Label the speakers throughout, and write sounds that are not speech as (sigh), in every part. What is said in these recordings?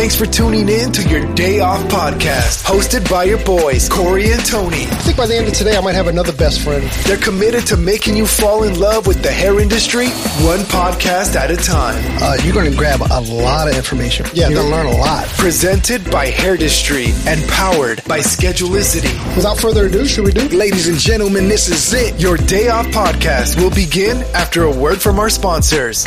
Speaker 1: Thanks for tuning in to your Day Off podcast, hosted by your boys, Corey and Tony.
Speaker 2: I think by the end of today, I might have another best friend.
Speaker 1: They're committed to making you fall in love with the hair industry, one podcast at a time.
Speaker 2: Uh, you're going to grab a lot of information.
Speaker 1: Yeah,
Speaker 2: you're going to learn a lot.
Speaker 1: Presented by Hairdustry and powered by Schedulicity.
Speaker 2: Without further ado, should we do?
Speaker 1: Ladies and gentlemen, this is it. Your Day Off podcast will begin after a word from our sponsors.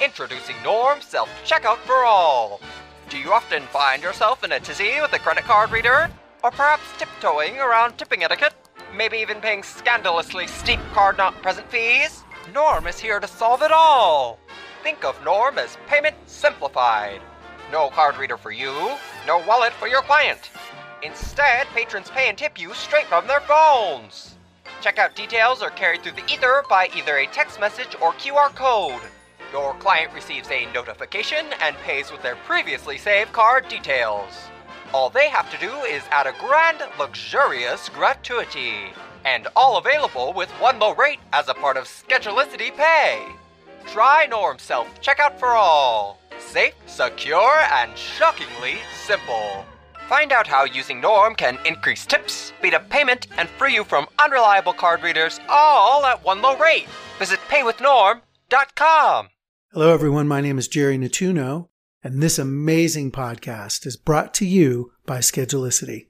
Speaker 3: Introducing Norm Self Checkout for All. Do you often find yourself in a tizzy with a credit card reader? Or perhaps tiptoeing around tipping etiquette? Maybe even paying scandalously steep card not present fees? Norm is here to solve it all. Think of Norm as payment simplified. No card reader for you, no wallet for your client. Instead, patrons pay and tip you straight from their phones. Checkout details are carried through the ether by either a text message or QR code. Your client receives a notification and pays with their previously saved card details. All they have to do is add a grand, luxurious gratuity. And all available with one low rate as a part of Schedulicity Pay. Try Norm Self Checkout for All. Safe, secure, and shockingly simple. Find out how using Norm can increase tips, speed up payment, and free you from unreliable card readers all at one low rate. Visit paywithnorm.com.
Speaker 4: Hello, everyone. My name is Jerry Natuno, and this amazing podcast is brought to you by Schedulicity.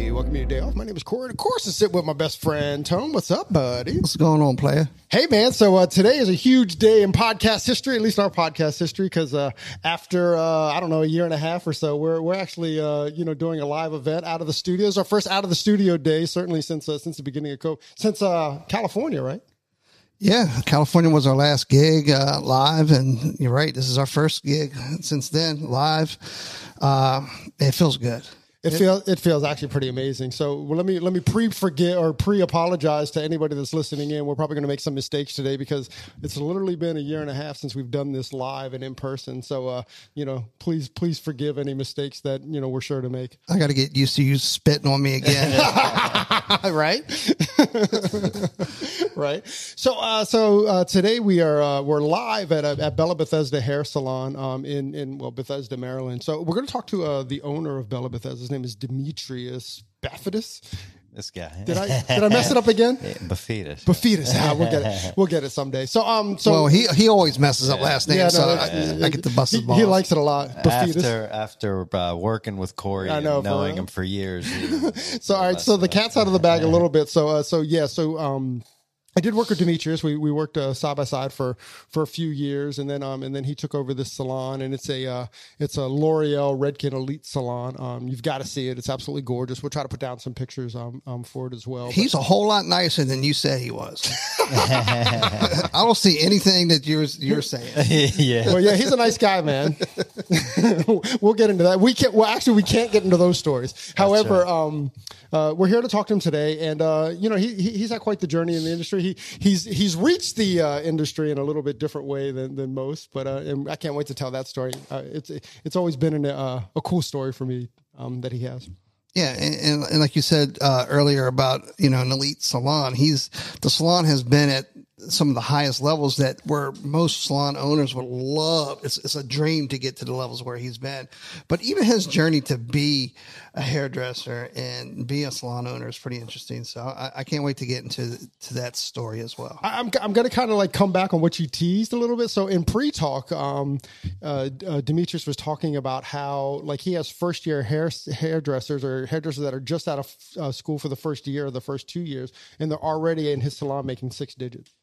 Speaker 2: welcome to your day off. My name is Corey. Of course, I sit with my best friend, Tone. What's up, buddy?
Speaker 5: What's going on, player?
Speaker 2: Hey, man. So uh, today is a huge day in podcast history, at least our podcast history, because uh, after uh, I don't know a year and a half or so, we're we're actually uh, you know doing a live event out of the studios. Our first out of the studio day, certainly since uh, since the beginning of COVID, since uh, California, right?
Speaker 5: Yeah, California was our last gig uh, live, and you're right. This is our first gig since then live. Uh, it feels good.
Speaker 2: It feels it feels actually pretty amazing. So well, let me let me pre forget or pre apologize to anybody that's listening in. We're probably going to make some mistakes today because it's literally been a year and a half since we've done this live and in person. So uh, you know, please please forgive any mistakes that you know we're sure to make.
Speaker 5: I got to get used to you spitting on me again. (laughs) (laughs)
Speaker 2: right, (laughs) right. So uh, so uh, today we are uh, we're live at at Bella Bethesda Hair Salon um, in in well Bethesda, Maryland. So we're going to talk to uh, the owner of Bella Bethesda. His name is Demetrius Bafidus.
Speaker 6: This guy.
Speaker 2: Did I did I mess it up again? (laughs)
Speaker 6: Bafidus.
Speaker 2: Bafidus. Ah, we'll get it. (laughs) We'll get it someday. So um so
Speaker 5: well, he he always messes up last name,
Speaker 2: Yeah, no,
Speaker 5: so
Speaker 2: that's-
Speaker 5: I, I get the bus
Speaker 2: he,
Speaker 5: his balls.
Speaker 2: he likes it a lot. Bafidus.
Speaker 6: After after uh, working with Corey
Speaker 2: I know,
Speaker 6: and
Speaker 2: for
Speaker 6: knowing
Speaker 2: real.
Speaker 6: him for years. (laughs)
Speaker 2: So all right, so the cat's out of the bag a little bit. So uh, so yeah, so um I did work with Demetrius. We we worked uh, side by side for for a few years, and then um and then he took over this salon, and it's a uh, it's a L'Oreal Redken Elite salon. Um, you've got to see it; it's absolutely gorgeous. We'll try to put down some pictures um, um for it as well. But-
Speaker 5: He's a whole lot nicer than you said he was. (laughs) (laughs) I don't see anything that you're you're saying. (laughs)
Speaker 6: yeah.
Speaker 2: well, yeah, he's a nice guy, man. we'll get into that. We can't. Well, actually, we can't get into those stories. However, um, uh, we're here to talk to him today, and uh, you know, he, he he's had quite the journey in the industry. He he's he's reached the uh, industry in a little bit different way than than most, but uh, I can't wait to tell that story. Uh, it's it's always been an, uh, a cool story for me um, that he has.
Speaker 5: Yeah, and, and, and like you said uh, earlier about you know an elite salon, he's the salon has been at some of the highest levels that where most salon owners would love. It's, it's a dream to get to the levels where he's been. But even his journey to be a hairdresser and be a salon owner is pretty interesting. So I, I can't wait to get into to that story as well.
Speaker 2: I- I'm, I'm going to kind of like come back on what you teased a little bit. So in pre-talk, um, uh, uh, Demetrius was talking about how like he has first year hair hairdressers or hairdressers that are just out of uh, school for the first year or the first two years, and they're already in his salon making six digits.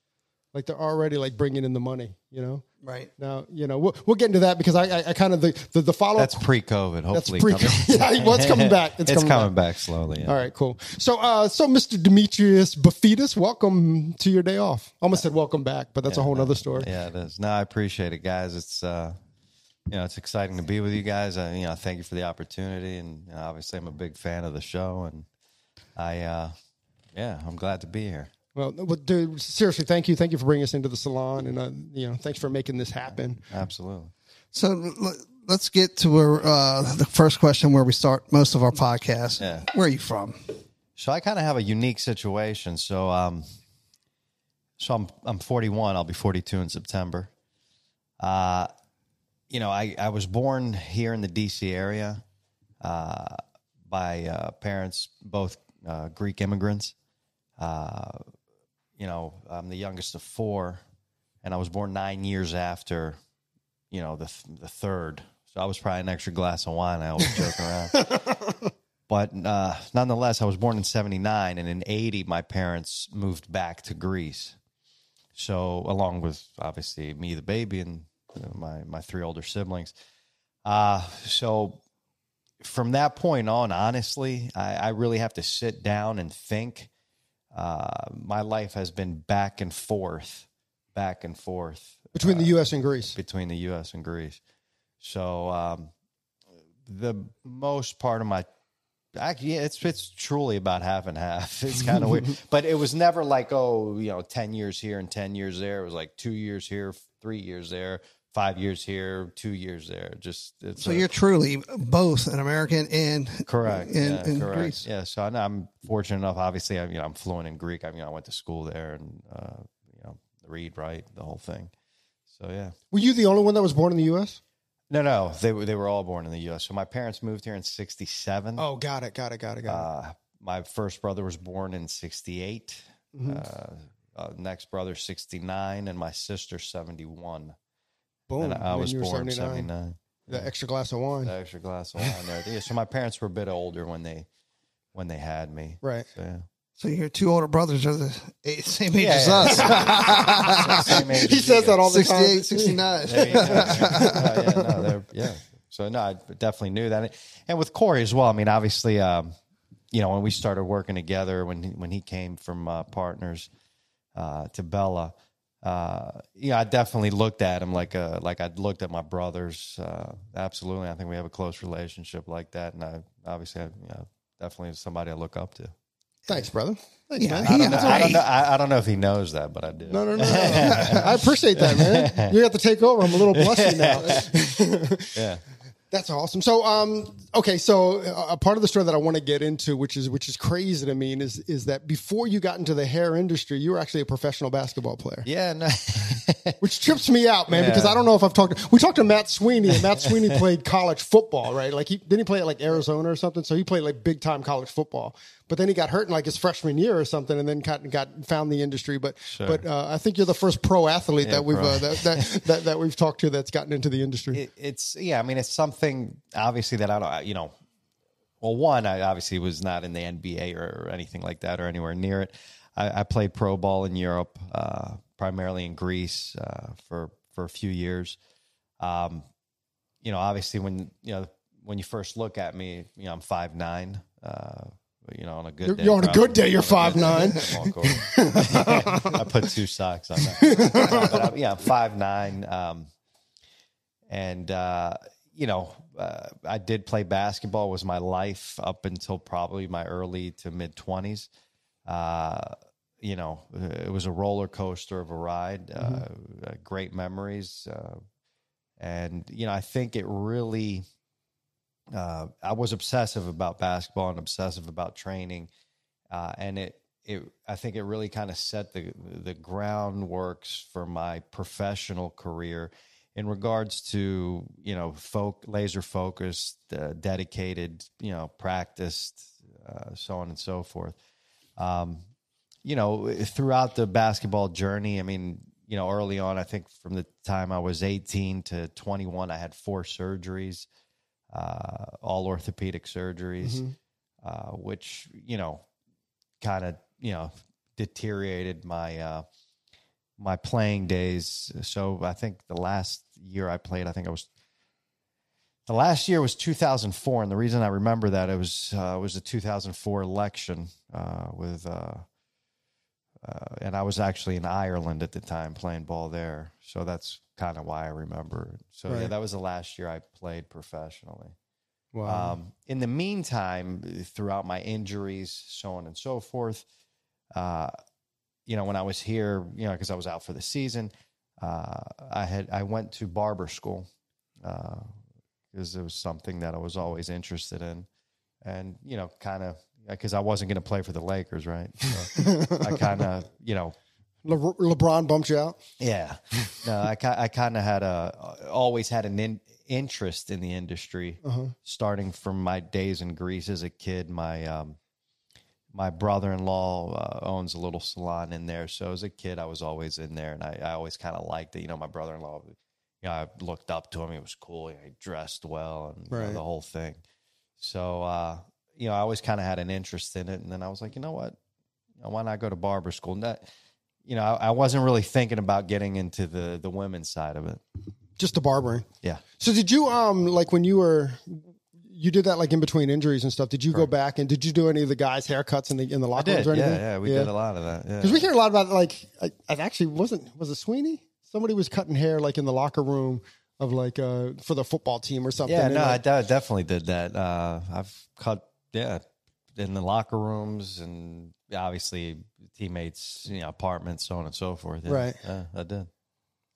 Speaker 2: Like they're already like bringing in the money, you know.
Speaker 5: Right.
Speaker 2: Now, you know, we'll, we'll get into that because I, I, I kind of the the, the follow up.
Speaker 6: That's pre-COVID. Hopefully,
Speaker 2: pre-
Speaker 6: coming- (laughs)
Speaker 2: Yeah, well, it's coming back. It's
Speaker 6: It's,
Speaker 2: coming
Speaker 6: coming, back. slowly. yeah.
Speaker 2: All right, cool. So, uh, so Mr. Demetrius Bafidis, welcome to your day off. Almost said welcome back, but that's a whole other story.
Speaker 6: Yeah, it is. No, I appreciate it, guys. It's uh, you know, it's exciting to be with you guys. I, you know, thank you for the opportunity, and you know, obviously, I'm a big fan of the show, and I, uh, yeah, I'm glad to be here.
Speaker 2: Well, well, dude, seriously, thank you, thank you for bringing us into the salon, and uh, you know, thanks for making this happen.
Speaker 6: Absolutely.
Speaker 5: So l- let's get to where, uh, the first question where we start most of our podcast.
Speaker 6: Yeah.
Speaker 5: Where are you from?
Speaker 6: So I kind of have a unique situation. So, um, so I'm I'm 41. I'll be 42 in September. Uh, you know, I I was born here in the D.C. area, uh, by uh, parents both uh, Greek immigrants. Uh, you know, I'm the youngest of four, and I was born nine years after, you know, the th- the third. So I was probably an extra glass of wine. I always joke around. (laughs) But uh, nonetheless, I was born in 79, and in 80, my parents moved back to Greece. So, along with obviously me, the baby, and you know, my, my three older siblings. Uh, so, from that point on, honestly, I, I really have to sit down and think. Uh, my life has been back and forth, back and forth
Speaker 2: Between the U.S. and Greece,
Speaker 6: between the U.S. and Greece. So um, the most part of my actually, yeah, it's it's truly about half and half. (laughs) It's kind of weird, (laughs) but it was never like oh, you know, ten years here and ten years there. It was like two years here, three years there, five years here, two years there. Just it's
Speaker 5: So
Speaker 6: a-
Speaker 5: you're truly both an American and
Speaker 6: Correct.
Speaker 5: in,
Speaker 6: yeah,
Speaker 5: in
Speaker 6: correct.
Speaker 5: Greece.
Speaker 6: Yeah. So I know I'm fortunate enough. Obviously, I, you know, I'm fluent in Greek. I mean, I went to school there, and uh, you know, read, write, the whole thing. So yeah.
Speaker 2: were you the only one that was born in the U.S.?
Speaker 6: No, no, they were they were all born in the U.S. So my parents moved here in '67.
Speaker 2: Oh, got it, got it, got it, got it.
Speaker 6: Uh, my first brother was born in '68.
Speaker 2: Mm-hmm.
Speaker 6: Uh, uh, next brother '69, and my sister '71.
Speaker 2: Boom.
Speaker 6: and I was
Speaker 2: you were
Speaker 6: born
Speaker 2: 79.
Speaker 6: '79.
Speaker 2: The extra glass of wine.
Speaker 6: The extra glass of wine there. Yeah, so my parents were a bit older when they when they had me.
Speaker 2: Right.
Speaker 6: So, yeah.
Speaker 5: So your two older brothers are the same age
Speaker 6: Yeah,
Speaker 5: as
Speaker 6: yeah.
Speaker 5: us. (laughs)
Speaker 6: Same age
Speaker 2: he
Speaker 6: as
Speaker 2: says
Speaker 6: you
Speaker 2: that all the
Speaker 5: 68,
Speaker 2: time.
Speaker 5: 69.
Speaker 6: There you go. yeah, (laughs) yeah, no, yeah. So no, I definitely knew that, and with Corey as well. I mean, obviously, um, you know, when we started working together, when he, when he came from uh, partners uh, to Bella, uh, yeah, I definitely looked at him like a like I looked at my brothers. Uh, absolutely, I think we have a close relationship like that, and I obviously, I, you know, definitely somebody I look up to.
Speaker 2: Thanks, brother. Thanks,
Speaker 5: Yeah,
Speaker 2: man.
Speaker 6: I don't, know, I, don't know, I, I don't know if he knows that, but I do.
Speaker 2: No, no, no. no. (laughs) I appreciate that, man. You have to take over. I'm a little blushy now. (laughs)
Speaker 6: Yeah.
Speaker 2: That's awesome. So, um, okay, so uh, a part of the story that I want to get into, which is which is crazy to me, is is that before you got into the hair industry, you were actually a professional basketball player,
Speaker 6: Yeah, no. (laughs)
Speaker 2: which trips me out, man. Because I don't know if I've talked. To, We talked to Matt Sweeney, and Matt Sweeney (laughs) played college football, right? Like he didn't he play at like Arizona or something, so he played like big time college football. But then he got hurt in like his freshman year or something, and then got, got found the industry. But but uh, I think you're the first pro athlete
Speaker 6: Yeah,
Speaker 2: that we've uh, that, that, (laughs) that that we've talked to that's gotten into the industry.
Speaker 6: it, it's yeah. I mean, it's something obviously that I don't. You know, well, one, I obviously was not in the NBA or, or anything like that or anywhere near it. I, I played pro ball in Europe, uh, primarily in Greece, uh, for for a few years. Um, you know, obviously when you know when you first look at me, you know, I'm five nine. Uh, you know, on a good
Speaker 2: You're-
Speaker 6: day,
Speaker 2: you're on a good day, you're
Speaker 6: on a good
Speaker 2: 5'9".
Speaker 6: day. Come on, Corey. (laughs) I put two socks on that. but, uh, yeah, I'm five nine. Um, and uh, you know, uh, I did play basketball was my life up until probably my early to mid twenties. Uh, you know, it was a roller coaster of a ride. Uh, uh, great memories, uh, and you know, I think it really. Uh, I was obsessive about basketball and obsessive about training, uh, and it it I think it really kind of set the the groundworks for my professional career in regards to you know folk laser focused, uh, dedicated, you know, practiced, uh, so on and so forth. Um, you know, throughout the basketball journey, I mean, you know, early on, I think from the time I was 18 to 21, I had four surgeries, uh, all orthopedic surgeries, uh, which, you know, kind of, you know, deteriorated my, uh, my playing days. So I think the last year I played, I think I was, the last year was 2004. And the reason I remember that it was, uh, it was the 2004 election, uh, with, uh, uh, and I was actually in Ireland at the time playing ball there, so that's kind of why I remember. it. So yeah, that was the last year I played professionally.
Speaker 2: Wow.
Speaker 6: Um, in the meantime, throughout my injuries, so on and so forth, uh, you know, when I was here, you know, because I was out for the season, uh, I had I went to barber school because it was something that I was always interested in, and you know, kind of because I wasn't going to play for the Lakers, right? So (laughs) I kind of, you know,
Speaker 2: Le- LeBron bumped you out.
Speaker 6: yeah. No, I I kind of had a always had an in, interest in the industry, starting from my days in Greece as a kid. My um, my brother in law uh, owns a little salon in there, so as a kid, I was always in there, and I, I always kind of liked it. You know, my brother in law, you know, I looked up to him. He was cool. He dressed well, and you know, the whole thing. So, uh, you know, I always kind of had an interest in it, and then I was like, you know what, why not go to barber school? And that, you know, I, I wasn't really thinking about getting into the the women's side of it.
Speaker 2: Just the barbering.
Speaker 6: Yeah.
Speaker 2: So did you um like when you were you did that like in between injuries and stuff? Did you go back and did you do any of the guys' haircuts in the in the locker rooms or
Speaker 6: Yeah,
Speaker 2: anything?
Speaker 6: yeah, we did a lot of that. Yeah.
Speaker 2: Because we hear a lot about like I, I actually wasn't was it Sweeney? Somebody was cutting hair like in the locker room of like uh for the football team or something.
Speaker 6: Yeah, no, I
Speaker 2: like,
Speaker 6: de- definitely did that. Uh, I've cut, yeah, in the locker rooms and obviously teammates, you know, apartments, so on and so forth. Yeah,
Speaker 2: Right.
Speaker 6: Yeah, I did.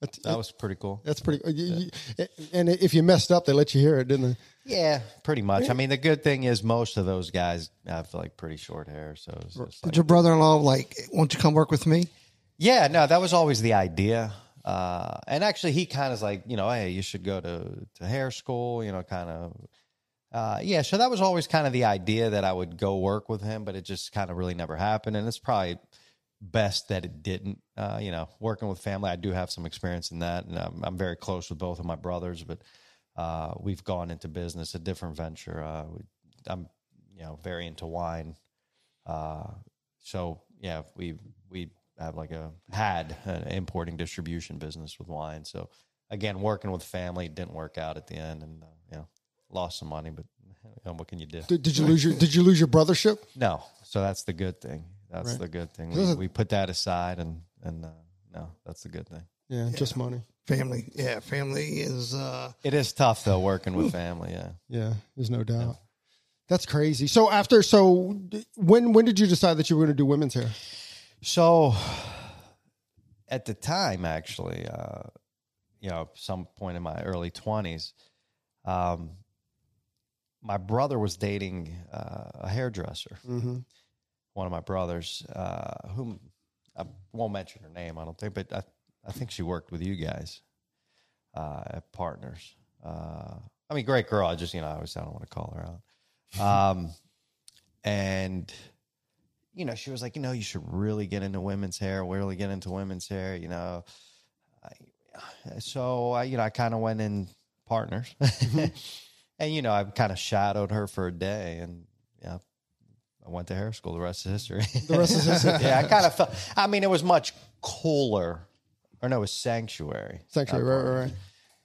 Speaker 2: that's,
Speaker 6: That was pretty cool.
Speaker 2: that's pretty. you- you- and if you messed up, they let you hear it, didn't they?
Speaker 6: Yeah, pretty much. I mean, the good thing is most of those guys have like pretty short hair, so just like,
Speaker 5: Did your brother-in-law like, won't you come work with me?
Speaker 6: Yeah, no, that was always the idea. Uh, and actually, he kind of like, you know, hey, you should go to, to hair school, you know, kind of. Uh, yeah, so that was always kind of the idea that I would go work with him, but it just kind of really never happened. And it's probably best that it didn't. Uh, you know, working with family, I do have some experience in that, and I'm, I'm very close with both of my brothers. But uh, we've gone into business, a different venture. Uh, we, I'm, you know, very into wine. Uh, so yeah, we we have like a had an importing distribution business with wine. So again, working with family didn't work out at the end, and uh, you know, lost some money. But you (laughs) know, what can you do?
Speaker 2: Did, did you lose your Did you lose your brothership?
Speaker 6: No, so that's the good thing. That's
Speaker 2: Right.
Speaker 6: the good thing. We, we put that aside, and and uh, no, that's the good thing.
Speaker 2: Yeah, just money.
Speaker 5: Family. Yeah, family is uh
Speaker 6: It is tough though working with family. Yeah.
Speaker 2: Yeah, there's no doubt. That's crazy. So after, so when when did you decide that you were going to do women's hair?
Speaker 6: So at the time, actually, uh, you know, some point in my early twenties, um, my brother was dating uh, a hairdresser.
Speaker 2: Mm-hmm.
Speaker 6: One of my brothers, uh, whom I won't mention her name, I don't think, but I, I think she worked with you guys uh, at Partners. Uh, I mean, great girl. I just, you know, I always I don't want to call her out. Um, and you know, she was like, you know, you should really get into women's hair, really get into women's hair, you know. I, so I, you know, I kind of went in partners, (laughs) and you know, I kind of shadowed her for a day, and yeah, I went to hair school. The rest is history.
Speaker 2: The rest is history. (laughs)
Speaker 6: yeah, I kind of felt. I mean, it was much cooler, or no, it was sanctuary.
Speaker 2: Sanctuary, right, right, right.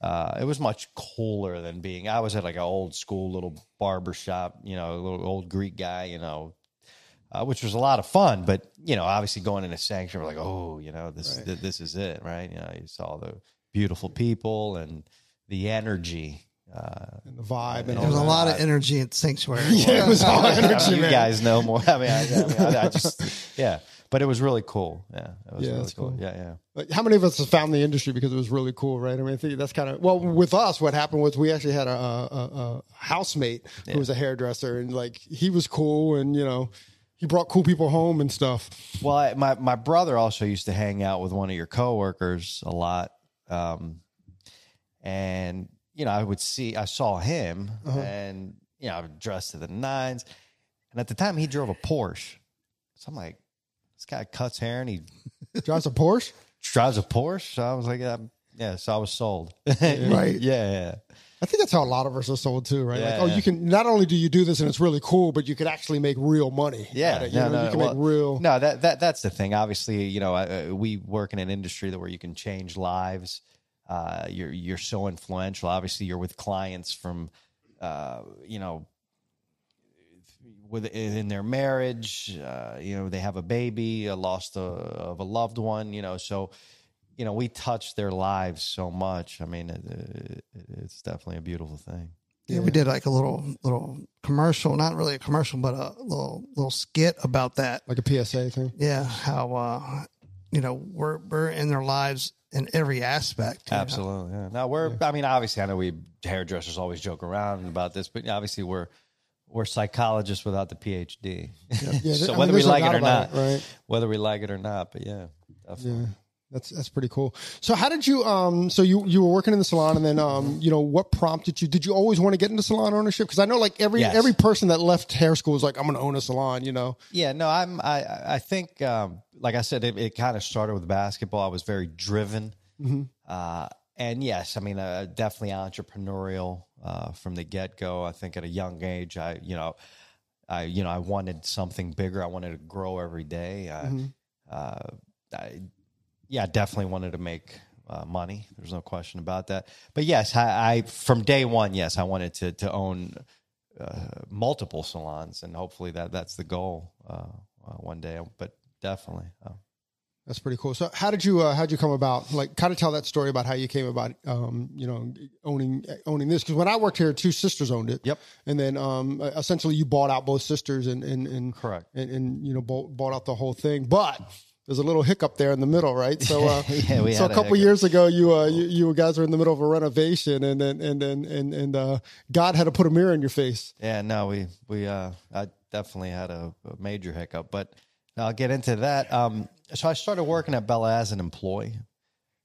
Speaker 6: Uh, it was much cooler than being. I was at like an old school little barber shop, you know, a little old Greek guy, you know, uh, which was a lot of fun. But you know, obviously going into sanctuary, like, oh, you know, this th- this is it, right? You know, you saw the beautiful people and the energy. Uh,
Speaker 2: And the vibe and
Speaker 5: there
Speaker 2: all
Speaker 5: was a lot of energy at Sanctuary. (laughs)
Speaker 2: Yeah, it was all (laughs) energy,
Speaker 6: you
Speaker 2: man.
Speaker 6: guys know more. I mean, I, I, mean, I, just yeah, but it was really cool. Yeah, it was
Speaker 2: Yeah,
Speaker 6: really cool.
Speaker 2: cool.
Speaker 6: Yeah, yeah.
Speaker 2: Like, how many of us have found the industry because it was really cool, right? I mean, I think that's kind of well with us. What happened was we actually had a, a, a, housemate who was a hairdresser, and like he was cool, and you know, he brought cool people home and stuff.
Speaker 6: Well, I, my my brother also used to hang out with one of your coworkers a lot, um, and you know I would see I saw him, and you know I was dressed to the nines, and at the time he drove a Porsche, so I'm like, this guy cuts hair and he (laughs)
Speaker 2: Drives a Porsche.
Speaker 6: drives a Porsche. So I was like, yeah, yeah so I was sold. (laughs)
Speaker 2: Right.
Speaker 6: yeah, yeah.
Speaker 2: I think that's how a lot of us are sold too, right? like, oh,
Speaker 6: yeah.
Speaker 2: you can not only do you do this and it's really cool, but you can actually make real money.
Speaker 6: Yeah,
Speaker 2: you
Speaker 6: no,
Speaker 2: know?
Speaker 6: no,
Speaker 2: you can
Speaker 6: well,
Speaker 2: make real.
Speaker 6: No, that that that's the thing. Obviously, you know, uh, we work in an industry that where you can change lives. Uh, you're you're so influential. Obviously, you're with clients from, uh, you know, with in their marriage. Uh, you know, they have a baby, a lost a, of a loved one. You know, so you know we touch their lives so much. I mean, it, it, it's definitely a beautiful thing.
Speaker 5: Yeah, we did like a little little commercial, not really a commercial, but a little little skit about that.
Speaker 2: Like a PSA thing.
Speaker 5: Yeah, how uh, you know we're we're in their lives in every aspect. know.
Speaker 6: Absolutely. Yeah. Now we're. I mean, obviously, I know we hairdressers always joke around about this, but obviously, we're we're psychologists without the PhD.
Speaker 2: Yeah, (laughs)
Speaker 6: so
Speaker 2: I mean,
Speaker 6: whether we like it or not,
Speaker 2: it, right?
Speaker 6: whether we like it or not, but yeah, definitely.
Speaker 2: Yeah. That's that's pretty cool. So how did you um so you you were working in the salon and then um you know what prompted you did you always want to get into salon ownership because I know like every
Speaker 6: Yes.
Speaker 2: every person that left hair school was like I'm going to own a salon, you know.
Speaker 6: Yeah, no, I'm. I I think, um, like I said, it, it kind of started with basketball. I was very driven, uh, and yes, I mean, uh, definitely entrepreneurial uh, from the get go. I think at a young age, I you know, I you know, I wanted something bigger. I wanted to grow every day. I, uh, I, yeah, definitely wanted to make. Uh, money. There's no question about that. But yes, I, I from day one, yes, I wanted to to own uh, multiple salons, and hopefully that that's the goal uh, uh, one day. But definitely, uh,
Speaker 2: That's pretty cool. So how did you uh, how did you come about like kind of tell that story about how you came about um you know owning owning this because when I worked here two sisters owned it.
Speaker 6: Yep.
Speaker 2: And then um essentially you bought out both sisters and and, and
Speaker 6: Correct.
Speaker 2: and, and you know bought, bought out the whole thing, but there's a little hiccup there in the middle, right? So, uh, (laughs)
Speaker 6: Yeah,
Speaker 2: so a
Speaker 6: had a
Speaker 2: couple years ago, you, uh, you you guys were in the middle of a renovation, and then and then and and uh, God had to put a mirror in your face.
Speaker 6: yeah, no, we we uh, I definitely had a, a major hiccup, but I'll get into that. Um, so I started working at Bella as an employee.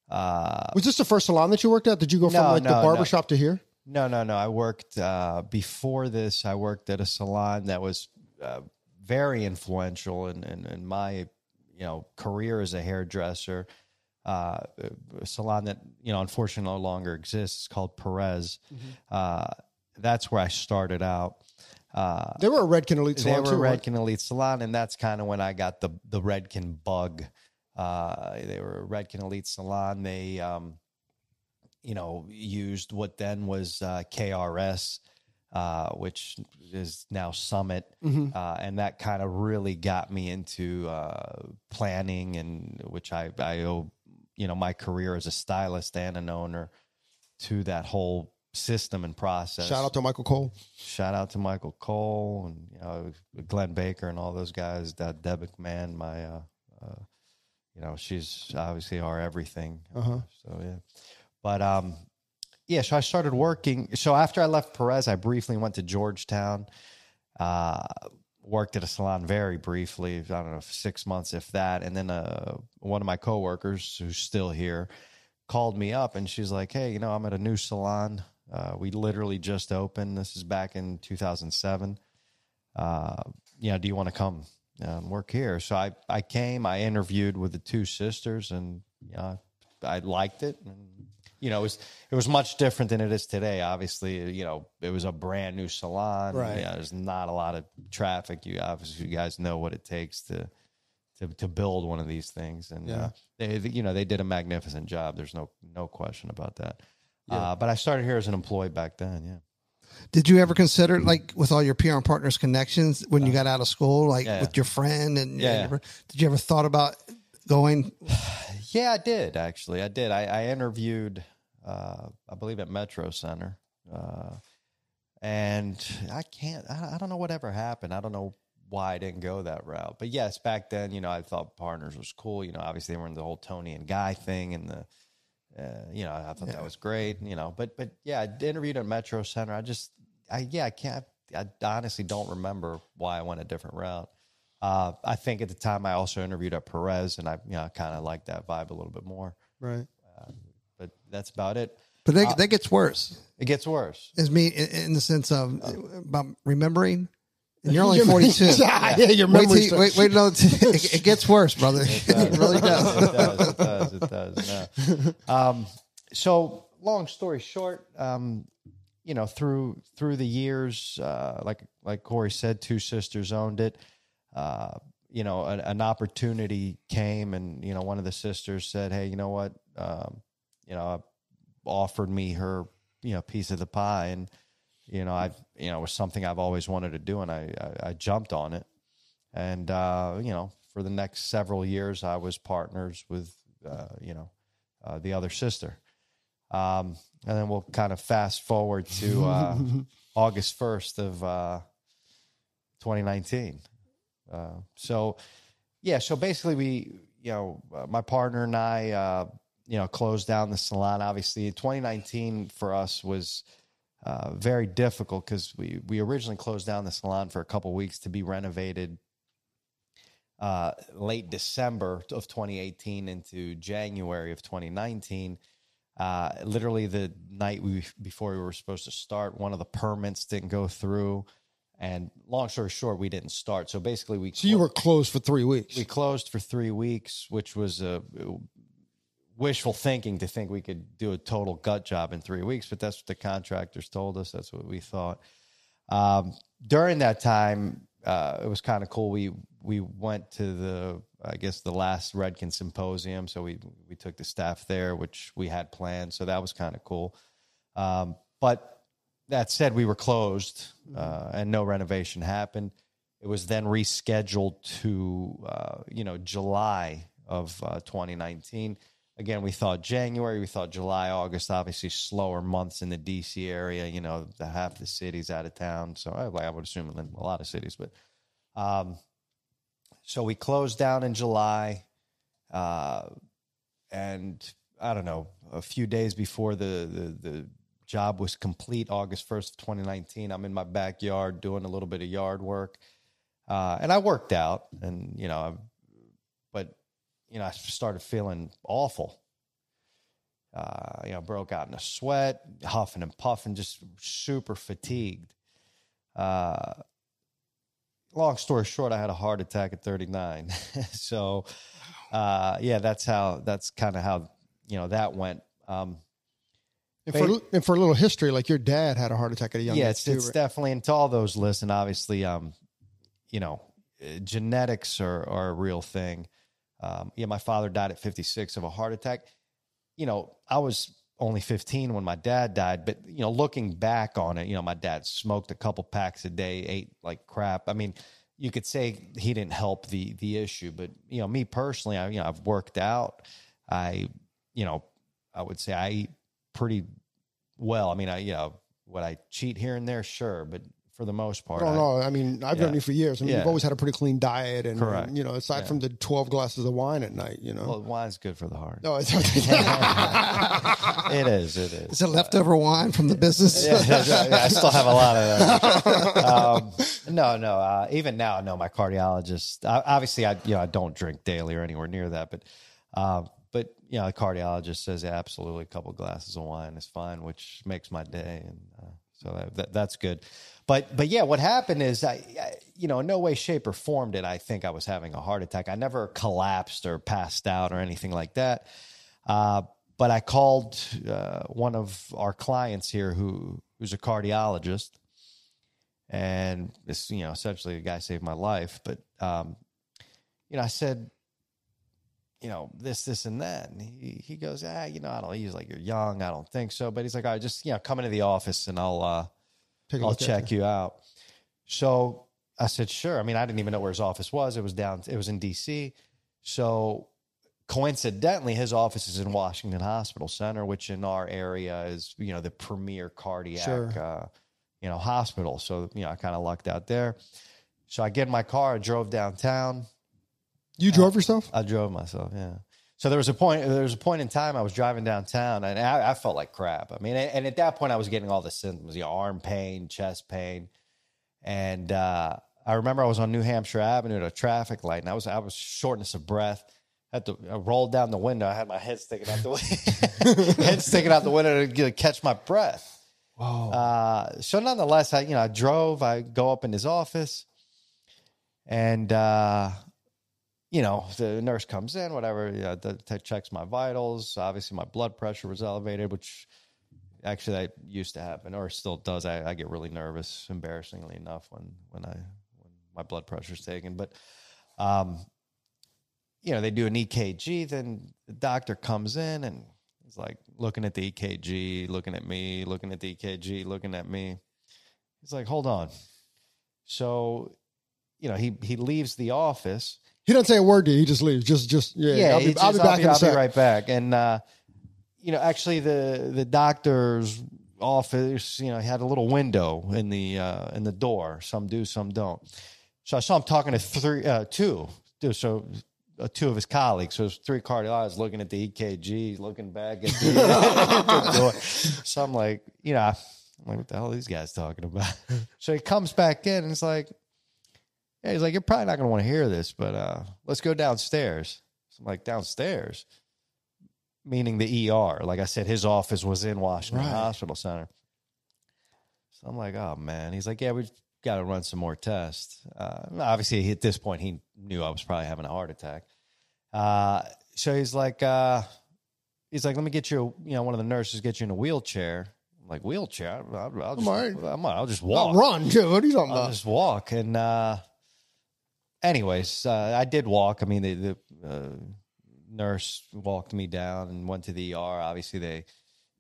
Speaker 6: Uh,
Speaker 2: Was this the first salon that you worked at? Did you go from
Speaker 6: No,
Speaker 2: like the barbershop
Speaker 6: no.
Speaker 2: to here?
Speaker 6: No, no, no. I worked uh, before this. I worked at a salon that was uh, very influential in, in, in my, you know, career as a hairdresser. Uh, a salon that you know unfortunately no longer exists called Perez. Uh, that's where I started out. Uh,
Speaker 2: They were a Redken Elite
Speaker 6: they
Speaker 2: salon
Speaker 6: were
Speaker 2: too. right?
Speaker 6: Redken Elite Salon, and that's kind of when I got the the Redken bug. Uh, they were a Redken Elite Salon. They, um, you know, used what then was uh, KRS, uh, which is now Summit,
Speaker 2: Mm-hmm.
Speaker 6: uh, and that kind of really got me into uh, planning, and which I I owe, you know, my career as a stylist and an owner to that whole system and process
Speaker 2: Shout out to Michael Cole.
Speaker 6: shout out to Michael Cole and you know Glenn Baker and all those guys. That Deb McMahon, my, uh, uh, you know, she's obviously our everything.
Speaker 2: Uh-huh.
Speaker 6: So yeah, but um, yeah. So I started working. So after I left Perez, I briefly went to Georgetown. Uh, worked at a salon very briefly. I don't know, six months if that. And then uh, one of my coworkers, who's still here, called me up and she's like, "Hey, you know, I'm at a new salon. Uh, we literally just opened. This is back in 2007. Uh, you know, do you want to come and work here?" So I I came. I interviewed with the two sisters, and you know, I liked it. And you know, it was it was much different than it is today. Obviously, you know, it was a brand new salon.
Speaker 2: Right.
Speaker 6: You know, there's not a lot of traffic. You obviously you guys know what it takes to to, to build one of these things. And uh, they you know they did a magnificent job. There's no no question about that. Uh, but i started here as an employee back then yeah.
Speaker 5: Did you ever consider, like, with all your PR and partners connections when you got out of school, like
Speaker 6: yeah,
Speaker 5: with your friend, and,
Speaker 6: Yeah,
Speaker 5: and- did you ever thought about going? (sighs)
Speaker 6: yeah i did actually. I did. I, I interviewed uh, i believe at metro center uh, and i can't I, I don't know whatever happened i don't know why i didn't go that route but yes back then you know i thought partners was cool you know obviously they were in the whole Toni and Guy thing and the uh, you know, I thought that was great, you know, but, but yeah, I interviewed at Metro Center. I just, I, yeah, I can't, I honestly don't remember why I went a different route. Uh, I think at the time I also interviewed at Perez, and I you know kind of liked that vibe a little bit more.
Speaker 2: Right.
Speaker 6: But that's about it.
Speaker 5: But that, that gets worse.
Speaker 6: It gets worse.
Speaker 5: Is me in, in the sense of about remembering. And you're (laughs) only 42.
Speaker 2: yeah, your
Speaker 5: Wait,
Speaker 2: memory.
Speaker 5: till wait, wait, no, it, it gets worse, brother. It, (laughs) really does.
Speaker 6: it does. It does. It does. No. Um, so, long story short, um, you know, through through the years, uh, like like Corey said, two sisters owned it. Uh, you know, an, an opportunity came, and you know, one of the sisters said, "Hey, you know what? Um, you know, offered me her, you know, piece of the pie, and you know, I, you know, it was something I've always wanted to do, and I, I, I jumped on it, and uh, you know, for the next several years, I was partners with, uh, you know, uh, the other sister, um, and then we'll kind of fast forward to uh, (laughs) August first of uh, 2019. Uh, so, yeah, so basically, we, you know, uh, my partner and I, uh, you know, closed down the salon. Obviously, 2019 for us was uh, very difficult because we we originally closed down the salon for a couple weeks to be renovated uh, late December of 2018 into January of 2019. Uh, literally the night we before we were supposed to start, one of the permits didn't go through, and long story short, we didn't start. So basically, we
Speaker 2: So you were closed for three weeks.
Speaker 6: we closed for three weeks, which was a wishful thinking to think we could do a total gut job in three weeks, but that's what the contractors told us. That's what we thought. Um, during that time, uh, it was kind of cool. We we went to the I guess the last Redken symposium, so we we took the staff there, which we had planned. So that was kind of cool. Um, but that said, we were closed uh, and no renovation happened. It was then rescheduled to uh, you know July of uh, 2019. Again, we thought January, we thought July, August. Obviously, slower months in the DC area. You know, the half the cities out of town. So I, I would assume in a lot of cities, but um, so we closed down in July, uh, and I don't know, a few days before the, the the job was complete, August first of twenty nineteen. I'm in my backyard doing a little bit of yard work, uh, and I worked out, and you know, I, but you know, I started feeling awful. Uh, you know, broke out in a sweat, huffing and puffing, just super fatigued. Uh, long story short, I had a heart attack at 39. (laughs) so, uh, yeah, that's how, that's kind of how, you know, that went. Um,
Speaker 2: and, for, and for a little history, like your dad had a heart attack at a young
Speaker 6: yeah,
Speaker 2: age
Speaker 6: it's,
Speaker 2: too.
Speaker 6: it's
Speaker 2: right?
Speaker 6: definitely into all those lists. And obviously, um, you know, uh, genetics are, are a real thing. Um, yeah, my father died at 56 of a heart attack. You know, I was only 15 when my dad died, but you know, looking back on it, you know, my dad smoked a couple packs a day, ate like crap. I mean, you could say he didn't help the the issue, but you know, me personally, I you know, I've worked out. I, you know, I would say I eat pretty well. I mean, I you know, would I cheat here and there? Sure, but for the most part,
Speaker 2: I don't
Speaker 6: I-
Speaker 2: know. I mean, I've
Speaker 6: Yeah.
Speaker 2: known you for years. I mean,
Speaker 6: Yeah.
Speaker 2: you've always had a pretty clean diet, and,
Speaker 6: Correct.
Speaker 2: you know, aside
Speaker 6: Yeah.
Speaker 2: from the twelve glasses of wine at night, you know.
Speaker 6: well, wine's good for the heart.
Speaker 2: no, it's,
Speaker 6: It is. It is.
Speaker 5: Is it leftover wine from the business?
Speaker 6: yeah, yeah, I still have a lot of that. (laughs) Um, no, no. Uh, even now, no. My cardiologist. Uh, obviously, I you know I don't drink daily or anywhere near that, but uh, but you know, the cardiologist says absolutely a couple glasses of wine is fine, which makes my day, and uh, so that, that that's good. But but yeah, what happened is I, I you know in no way, shape, or form did I think I was having a heart attack. I never collapsed or passed out or anything like that. Uh, but I called uh, one of our clients here who who's a cardiologist, and this you know essentially the guy saved my life. But um, you know, I said, you know, this, this, and that, and he he goes, ah, you know, I don't. He's like, you're young, I don't think so. But he's like, all right, just you know, come into the office and I'll uh, I'll check you out. So I said, sure. I mean, I didn't even know where his office was. It was down. It was in D.C. So coincidentally, his office is in Washington Hospital Center, which in our area is you know the premier cardiac
Speaker 2: Sure.
Speaker 6: uh, you know hospital. So you know, I kind of lucked out there. So I get in my car, I drove downtown.
Speaker 2: You drove yourself?
Speaker 6: I drove myself, yeah. So there was a point. There was a point in time I was driving downtown, and I, I felt like crap. I mean, and at that point, I was getting all the symptoms: you know, arm pain, chest pain, and uh, I remember I was on New Hampshire Avenue at a traffic light, and I was I was shortness of breath. I Had to I rolled down the window. I had my head sticking out the window, (laughs) head sticking out the window to get- catch my breath.
Speaker 2: Wow.
Speaker 6: Uh, so nonetheless, I you know I drove. I go up in his office, and uh, you know the nurse comes in, whatever. You know, the, t- checks my vitals. Obviously, my blood pressure was elevated, which actually that used to happen, or still does. I, I get really nervous, embarrassingly enough, when when I when my blood pressure's taken. But um, you know, they do an EKG. Then the doctor comes in and he's like looking at the EKG, looking at me, looking at the EKG, looking at me. He's like, "Hold on." So, you know, he he leaves the office.
Speaker 2: He doesn't say a word to you. He just leaves. Just, just yeah.
Speaker 6: Yeah,
Speaker 2: I'll, be, I'll be
Speaker 6: just-
Speaker 2: back in a
Speaker 6: I'll be right back. And uh, you know, actually, the the doctor's office, you know, had a little window in the uh, in the door. Some do, some don't. So I saw him talking to three, uh, two, two, so uh, two of his colleagues. So it was three cardiologists looking at the EKG, looking back at the, (laughs) at the door. So I'm like, you know, I'm like, what the hell are these guys talking about? (laughs) So he comes back in and it's like, yeah, he's like, you're probably not going to want to hear this, but uh, let's go downstairs. So I'm like, downstairs, meaning the ER. Like I said, his office was in Washington
Speaker 2: Right.
Speaker 6: Hospital Center. So I'm like, oh man. He's like, yeah, we've got to run some more tests. Uh, obviously, at this point, he knew I was probably having a heart attack. Uh, so he's like, uh, he's like, let me get you, you know, one of the nurses get you in a wheelchair. I'm like, wheelchair? I'll, I'll, I'll just,
Speaker 2: all right.
Speaker 6: I'm, I'll just
Speaker 2: I'll
Speaker 6: walk.
Speaker 2: run. Dude, what are you talking
Speaker 6: I'll
Speaker 2: about?
Speaker 6: just walk. And uh, anyways, uh, I did walk. I mean, the, the uh, nurse walked me down and went to the ER. Obviously, they,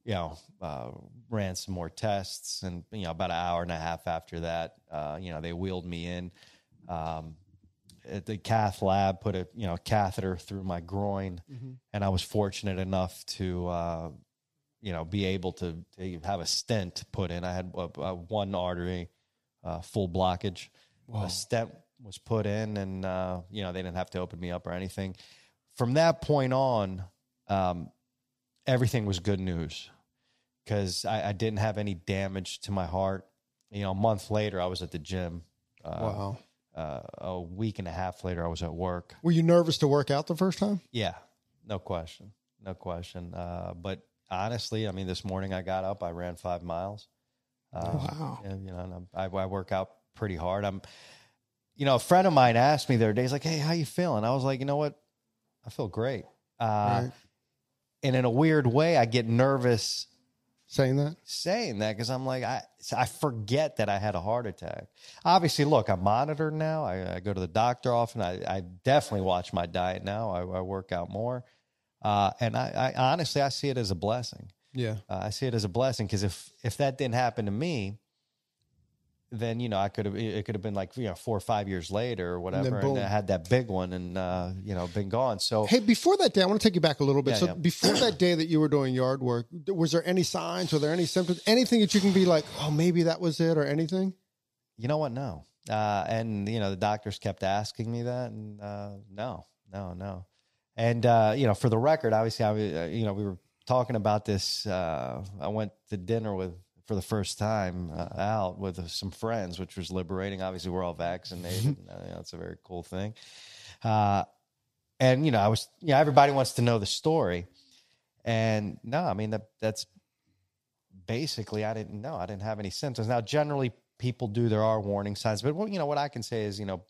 Speaker 6: you know, uh, ran some more tests, and you know, about an hour and a half after that, uh, you know, they wheeled me in. Um, at the cath lab, put a you know catheter through my groin, and I was fortunate enough to. Uh, you know, be able to, to have a stent put in. I had uh, uh, one artery uh, full blockage. A stent was put in, and uh, you know they didn't have to open me up or anything. From that point on, um, everything was good news because I, I didn't have any damage to my heart. You know, a month later, I was at the gym. Uh,
Speaker 2: wow.
Speaker 6: Uh, a week and a half later, I was at work.
Speaker 2: Were you nervous to work out the first time?
Speaker 6: Yeah, no question, no question. Uh, but honestly, I mean, this morning I got up, I ran five miles. Uh,
Speaker 2: Wow.
Speaker 6: and, you know, I, I work out pretty hard. I'm, you know, a friend of mine asked me the other day, he's like, "Hey, how you feeling?" I was like, "You know what? I feel great." Uh,
Speaker 2: Right.
Speaker 6: And in a weird way, I get nervous
Speaker 2: Saying that?
Speaker 6: saying that because I'm like, I I forget that I had a heart attack. Obviously, look, I'm monitored now. I, I go to the doctor often. I, I definitely watch my diet now. I, I work out more, uh, and I, I honestly I see it as a blessing.
Speaker 2: Yeah.
Speaker 6: Uh, I see it as a blessing because if if that didn't happen to me, then you know I could have it could have been like you know four or five years later or whatever, and,
Speaker 2: boom.
Speaker 6: I had that big one and uh, you know been gone. So
Speaker 2: Hey, before that day, I want to take you back a little bit.
Speaker 6: Yeah,
Speaker 2: so
Speaker 6: yeah.
Speaker 2: before that day that you were doing yard work, was there any signs? Were there any symptoms? Anything that you can be like, oh, maybe that was it, or anything?
Speaker 6: You know what? No. Uh, and you know the doctors kept asking me that, and uh, no, no, no. And uh, you know, for the record, obviously, I was, uh, you know we were talking about this. Uh, I went to dinner with for the first time uh, out with some friends, which was liberating. Obviously, we're all vaccinated. (laughs) and, uh, know, it's a very cool thing. Uh, and you know, I was, you know, everybody wants to know the story, and no, I mean that that's basically I didn't know. I didn't have any symptoms. Now, generally, people do. There are warning signs, but what you know, what I can say is, you know,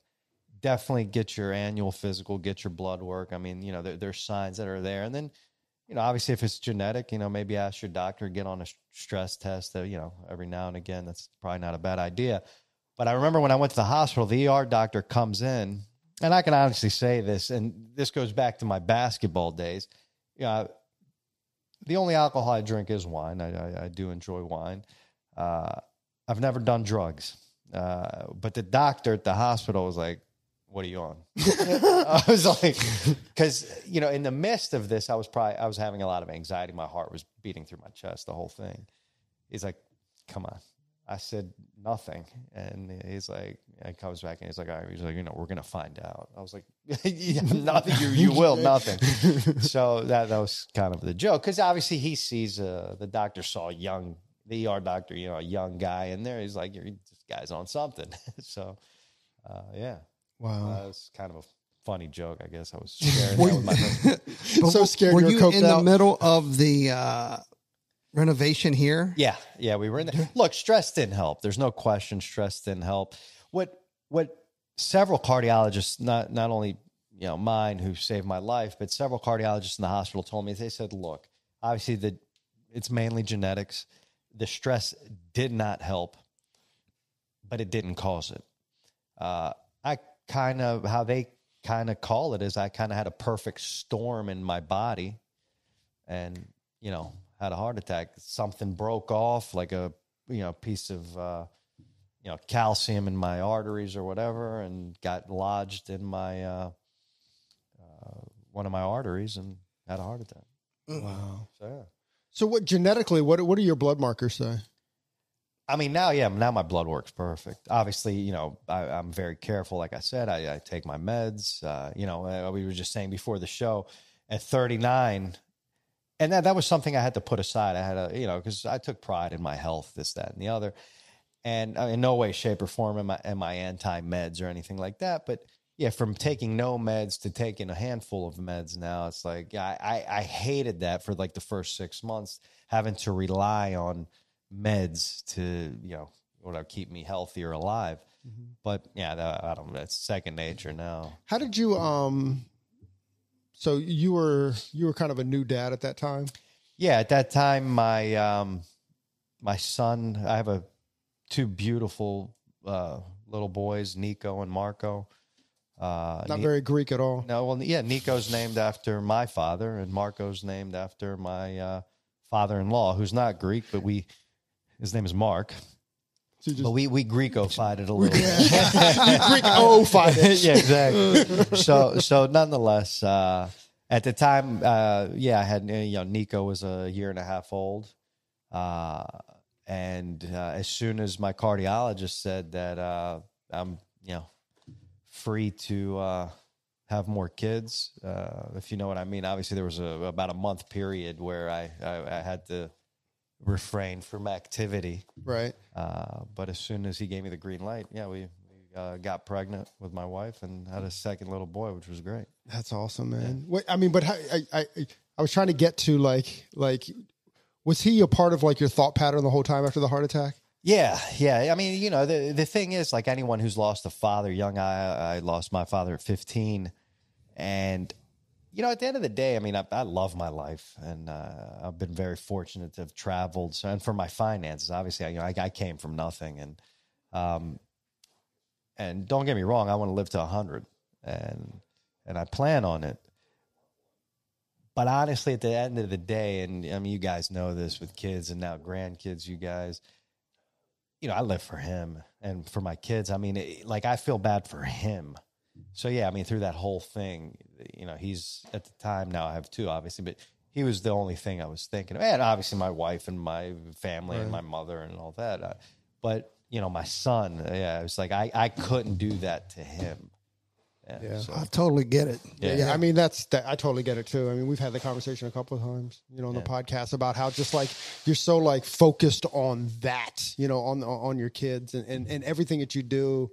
Speaker 6: definitely get your annual physical, get your blood work. I mean, you know, there, there's signs that are there, and then, you know, obviously, if it's genetic, you know, maybe ask your doctor get on a stress test. You know, every now and again, that's probably not a bad idea. But I remember when I went to the hospital, the ER doctor comes in, and I can honestly say this, and this goes back to my basketball days. Yeah, the only alcohol I drink is wine. I, I, I do enjoy wine. Uh, I've never done drugs, uh, but the doctor at the hospital was like, "What are you on?" (laughs) (laughs) I was like, because you know, in the midst of this, I was probably I was having a lot of anxiety. My heart was beating through my chest, the whole thing. He's like, "Come on." I said nothing, and he's like, he comes back and he's like, all right. he's like, you know, we're gonna find out. I was like, (laughs) yeah, nothing. You you will nothing. so that that was kind of the joke because obviously he sees uh, the doctor saw young the ER doctor, you know, a young guy in there. He's like, You're, this guy's on something. so Uh, yeah,
Speaker 2: Wow.
Speaker 6: uh, it's kind of a funny joke, I guess. I was sharing that with my friends. (laughs)
Speaker 2: So scared
Speaker 5: Were
Speaker 2: you
Speaker 5: in the middle of the uh, renovation here?
Speaker 6: Yeah, yeah, we were in there. Look, stress didn't help. There's no question stress didn't help. What what several cardiologists, not not only you know mine who saved my life, but several cardiologists in the hospital told me they said, look, obviously the it's mainly genetics. The stress did not help, but it didn't cause it. Uh, kind of how they kind of call it is I kind of had a perfect storm in my body and you know had a heart attack something broke off like a you know piece of uh you know calcium in my arteries or whatever and got lodged in my uh, uh one of my arteries and had a heart attack
Speaker 2: Wow.
Speaker 6: so yeah
Speaker 2: So what genetically? What what do your blood markers say?
Speaker 6: I mean, now, yeah, now my blood works perfect. Obviously, you know, I, I'm very careful. Like I said, I, I take my meds. Uh, you know, uh, we were just saying before the show at 39, and that, that was something I had to put aside. I had a, you know, because I took pride in my health, this, that, and the other. And uh, in no way, shape, or form am I, am I anti meds or anything like that. But yeah, from taking no meds to taking a handful of meds now, it's like I, I, I hated that for like the first six months, having to rely on meds to you know whatever keep me healthy or alive. But yeah, that, I don't. That's second nature now.
Speaker 2: How did you um? So you were you were kind of a new dad at that time.
Speaker 6: Yeah, at that time, my um, my son. I have a two beautiful uh, little boys, Nico and Marco. Uh,
Speaker 2: Not
Speaker 6: Ni-
Speaker 2: very Greek at all.
Speaker 6: No, well, yeah, Nico's named after my father, and Marco's named after my uh, father-in-law, who's not Greek, but we. His name is Mark.
Speaker 2: So just
Speaker 6: But we we Greekified it a little. bit.
Speaker 2: Greek oh five.
Speaker 6: yeah, exactly. so so nonetheless, uh, at the time, uh, yeah, I had you know Nico was a year and a half old, uh, and uh, as soon as my cardiologist said that uh, I'm you know free to uh, have more kids, uh, if you know what I mean. Obviously, there was a about a month period where I I, I had to refrain from activity.
Speaker 2: Right.
Speaker 6: Uh, but as soon as he gave me the green light, yeah, we, we uh, got pregnant with my wife and had a second little boy, which was great.
Speaker 2: That's awesome, man. Wait, I mean, but how, I, I I was trying to get to like like was he a part of like your thought pattern the whole time after the heart attack?
Speaker 6: Yeah, yeah. I mean, you know, the the thing is, like anyone who's lost a father young, I I lost my father at fifteen, and you know, at the end of the day, I mean, I, I love my life, and uh, I've been very fortunate to have traveled. So, and for my finances, obviously, I, you know, I, I came from nothing, and um, and don't get me wrong, I want to live to hundred, and and I plan on it. But honestly, at the end of the day, and I mean, you guys know this with kids and now grandkids, you guys, you know, I live for him and for my kids. I mean, it, like I feel bad for him. So yeah, I mean, through that whole thing, you know, he's at the time now I have two, obviously, but he was the only thing I was thinking of, and obviously my wife and my family and my mother and all that. Uh, but you know, my son, yeah, it was like I I couldn't do that to him. Yeah.
Speaker 2: Yeah.
Speaker 6: so-
Speaker 5: I totally get it.
Speaker 2: Yeah, yeah. I mean, that's that. I totally get it too. I mean, we've had the conversation a couple of times, you know, on the podcast about how just like you're so like focused on that, you know, on on your kids and and, and everything that you do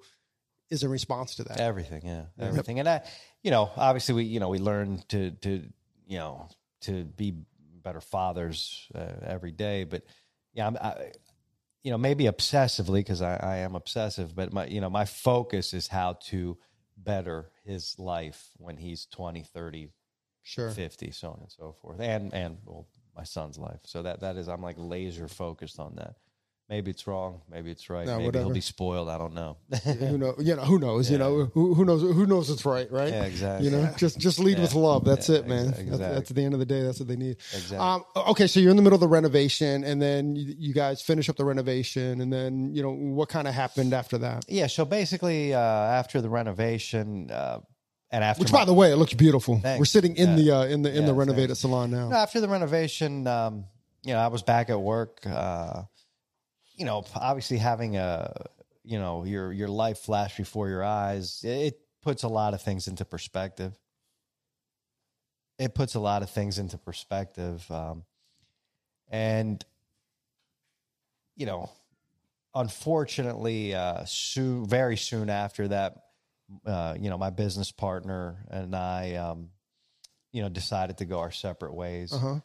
Speaker 2: is a response to that.
Speaker 6: Everything, yeah, everything. And I, you know, obviously we, you know, we learn to, to, you know, to be better fathers uh, every day. But yeah, I'm, I, you know, maybe obsessively because I, I am obsessive. But my, you know, my focus is how to better his life when he's 20, 30,
Speaker 2: Sure.
Speaker 6: 50, so on and so forth, and and well, my son's life. So that that is, I'm like laser focused on that. Maybe it's wrong. Maybe it's right.
Speaker 2: No,
Speaker 6: maybe
Speaker 2: whatever.
Speaker 6: he'll be spoiled. I don't know. (laughs)
Speaker 2: who know? You know, who knows? You know, who, who knows? Who knows it's right? Right?
Speaker 6: Yeah, exactly.
Speaker 2: You know, just just lead with love. That's
Speaker 6: Yeah,
Speaker 2: it, man.
Speaker 6: exa-
Speaker 2: That's, that's at the end of the day. That's what they need.
Speaker 6: Exactly.
Speaker 2: Um, okay, so you're in the middle of the renovation, and then you, you guys finish up the renovation, and then you know what kind of happened after that.
Speaker 6: Yeah, so basically, uh, after the renovation, uh, and after
Speaker 2: Which,
Speaker 6: my-
Speaker 2: by the way, it looks beautiful.
Speaker 6: Thanks.
Speaker 2: We're sitting in the uh, in the in the renovated
Speaker 6: thanks.
Speaker 2: salon now.
Speaker 6: No, after the renovation, um, you know, I was back at work. Uh, you know, obviously having a, you know, your your life flash before your eyes, it puts a lot of things into perspective. It puts a lot of things into perspective, um, and you know, unfortunately, uh, soon, very soon after that, uh, you know, my business partner and I, um, you know, decided to go our separate ways.
Speaker 2: Uh-huh.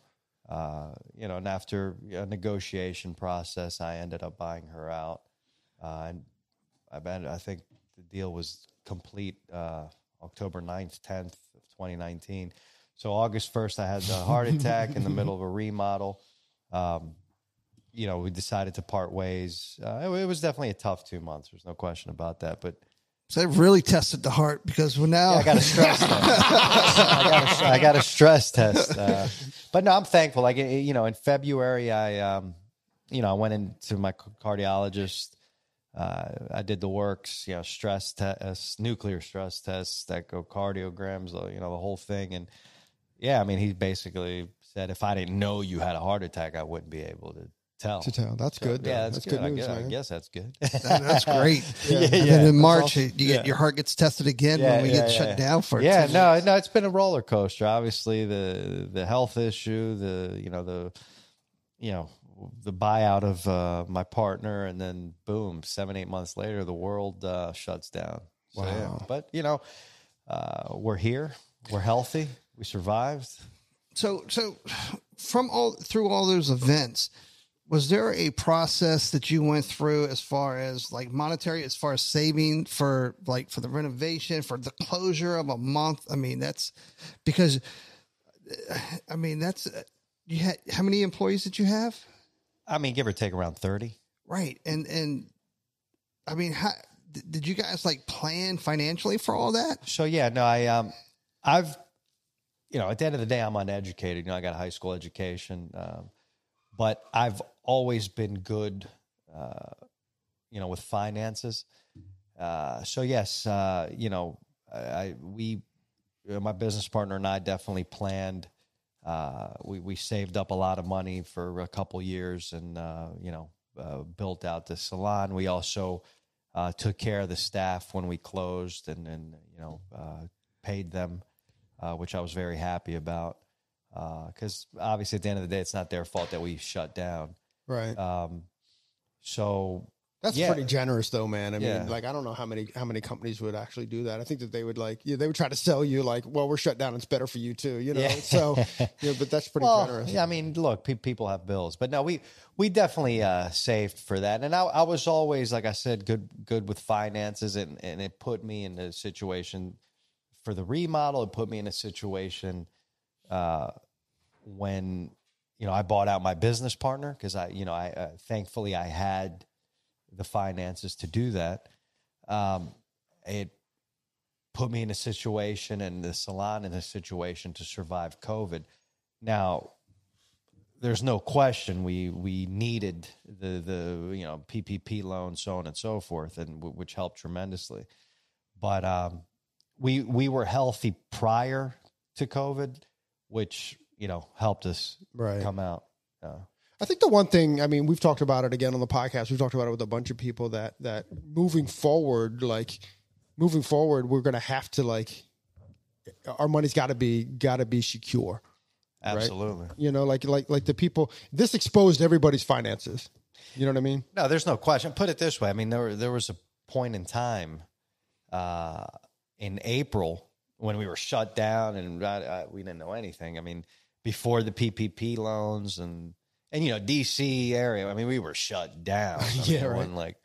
Speaker 6: Uh, you know, and after a negotiation process, I ended up buying her out, uh, and I I think the deal was complete uh, October 9th, 10th of 2019. So August 1st, I had a heart (laughs) attack in the middle of a remodel. Um, you know, we decided to part ways. Uh, it, it was definitely a tough two months. There's no question about that. But
Speaker 5: So it really tested the heart because we're now (laughs)
Speaker 6: I got a stress test. I, got a, I got a stress test. Uh, but no, I'm thankful. Like you know, in February, I um, you know, I went into my cardiologist. Uh, I did the works, you know, stress tests, nuclear stress tests, echocardiograms, uh, you know, the whole thing. And yeah, I mean, he basically said if I didn't know you had a heart attack, I wouldn't be able to tell.
Speaker 2: To tell. That's good.
Speaker 6: Yeah, that's, good. I,
Speaker 2: news,
Speaker 6: guess, I guess that's good.
Speaker 5: That- that's (laughs) great.
Speaker 2: Yeah.
Speaker 5: And then in March,
Speaker 6: awesome.
Speaker 5: you get
Speaker 6: Yeah.
Speaker 5: your heart gets tested again when we get shut down for
Speaker 6: yeah
Speaker 5: 10
Speaker 6: no no it's been a roller coaster obviously the the health issue the you know the you know the buyout of uh, my partner and then boom seven eight months later the world uh, shuts down So, yeah.
Speaker 2: Wow.
Speaker 6: but you know uh, we're here we're healthy we survived
Speaker 5: So so from all through all those events, was there a process that you went through as far as like monetary, as far as saving for like for the renovation, for the closure of a month? I mean, that's because I mean that's you had how many employees did you have?
Speaker 6: i mean give or take around 30
Speaker 5: Right, and and I mean, how did you guys like plan financially for all that?
Speaker 6: So yeah, no, I um, I've, you know, at the end of the day, I'm uneducated. You know, I got a high school education, um, but I've always been good, uh, you know, with finances. Uh, so yes, uh, you know, I, I we, uh, my business partner and I definitely planned. Uh, we we saved up a lot of money for a couple years, and uh, you know, uh, built out the salon. We also uh, took care of the staff when we closed, and and you know, uh, paid them, uh, which I was very happy about. Because obviously, at the end of the day, it's not their fault that we shut down.
Speaker 2: Right.
Speaker 6: Um, so
Speaker 2: That's
Speaker 6: yeah.
Speaker 2: pretty generous, though, man. I mean,
Speaker 6: Yeah.
Speaker 2: like I don't know how many how many companies would actually do that. I think that they would like yeah, they would try to sell you like, well, we're shut down. It's better for you too, you know.
Speaker 6: Yeah.
Speaker 2: So, (laughs) yeah, but that's pretty
Speaker 6: well,
Speaker 2: generous.
Speaker 6: Yeah, I mean, look, pe- people have bills, but no, we we definitely uh, saved for that, and I, I was always, like I said, good good with finances, and and it put me in a situation for the remodel. It put me in a situation uh, when you know I bought out my business partner because I, you know, I uh, thankfully I had the finances to do that. Um, it put me in a situation and the salon in a situation to survive COVID. Now, there's no question we we needed the the you know PPP loan, so on and so forth, and w- which helped tremendously. But um, we we were healthy prior to COVID, which you know helped us
Speaker 2: Right.
Speaker 6: come out. Uh,
Speaker 2: I think the one thing, I mean, we've talked about it again on the podcast. We've talked about it with a bunch of people that that moving forward, like moving forward, we're going to have to like our money's got to be got to be secure.
Speaker 6: absolutely.
Speaker 2: You know, like like like the people. This exposed everybody's finances. You know what I mean?
Speaker 6: No, there's no question. Put it this way: I mean, there there was a point in time uh, in April when we were shut down and I, I, we didn't know anything. I mean, before the PPP loans and and you know DC area. I mean, we were shut down. I (laughs)
Speaker 2: Yeah,
Speaker 6: mean,
Speaker 2: right.
Speaker 6: Like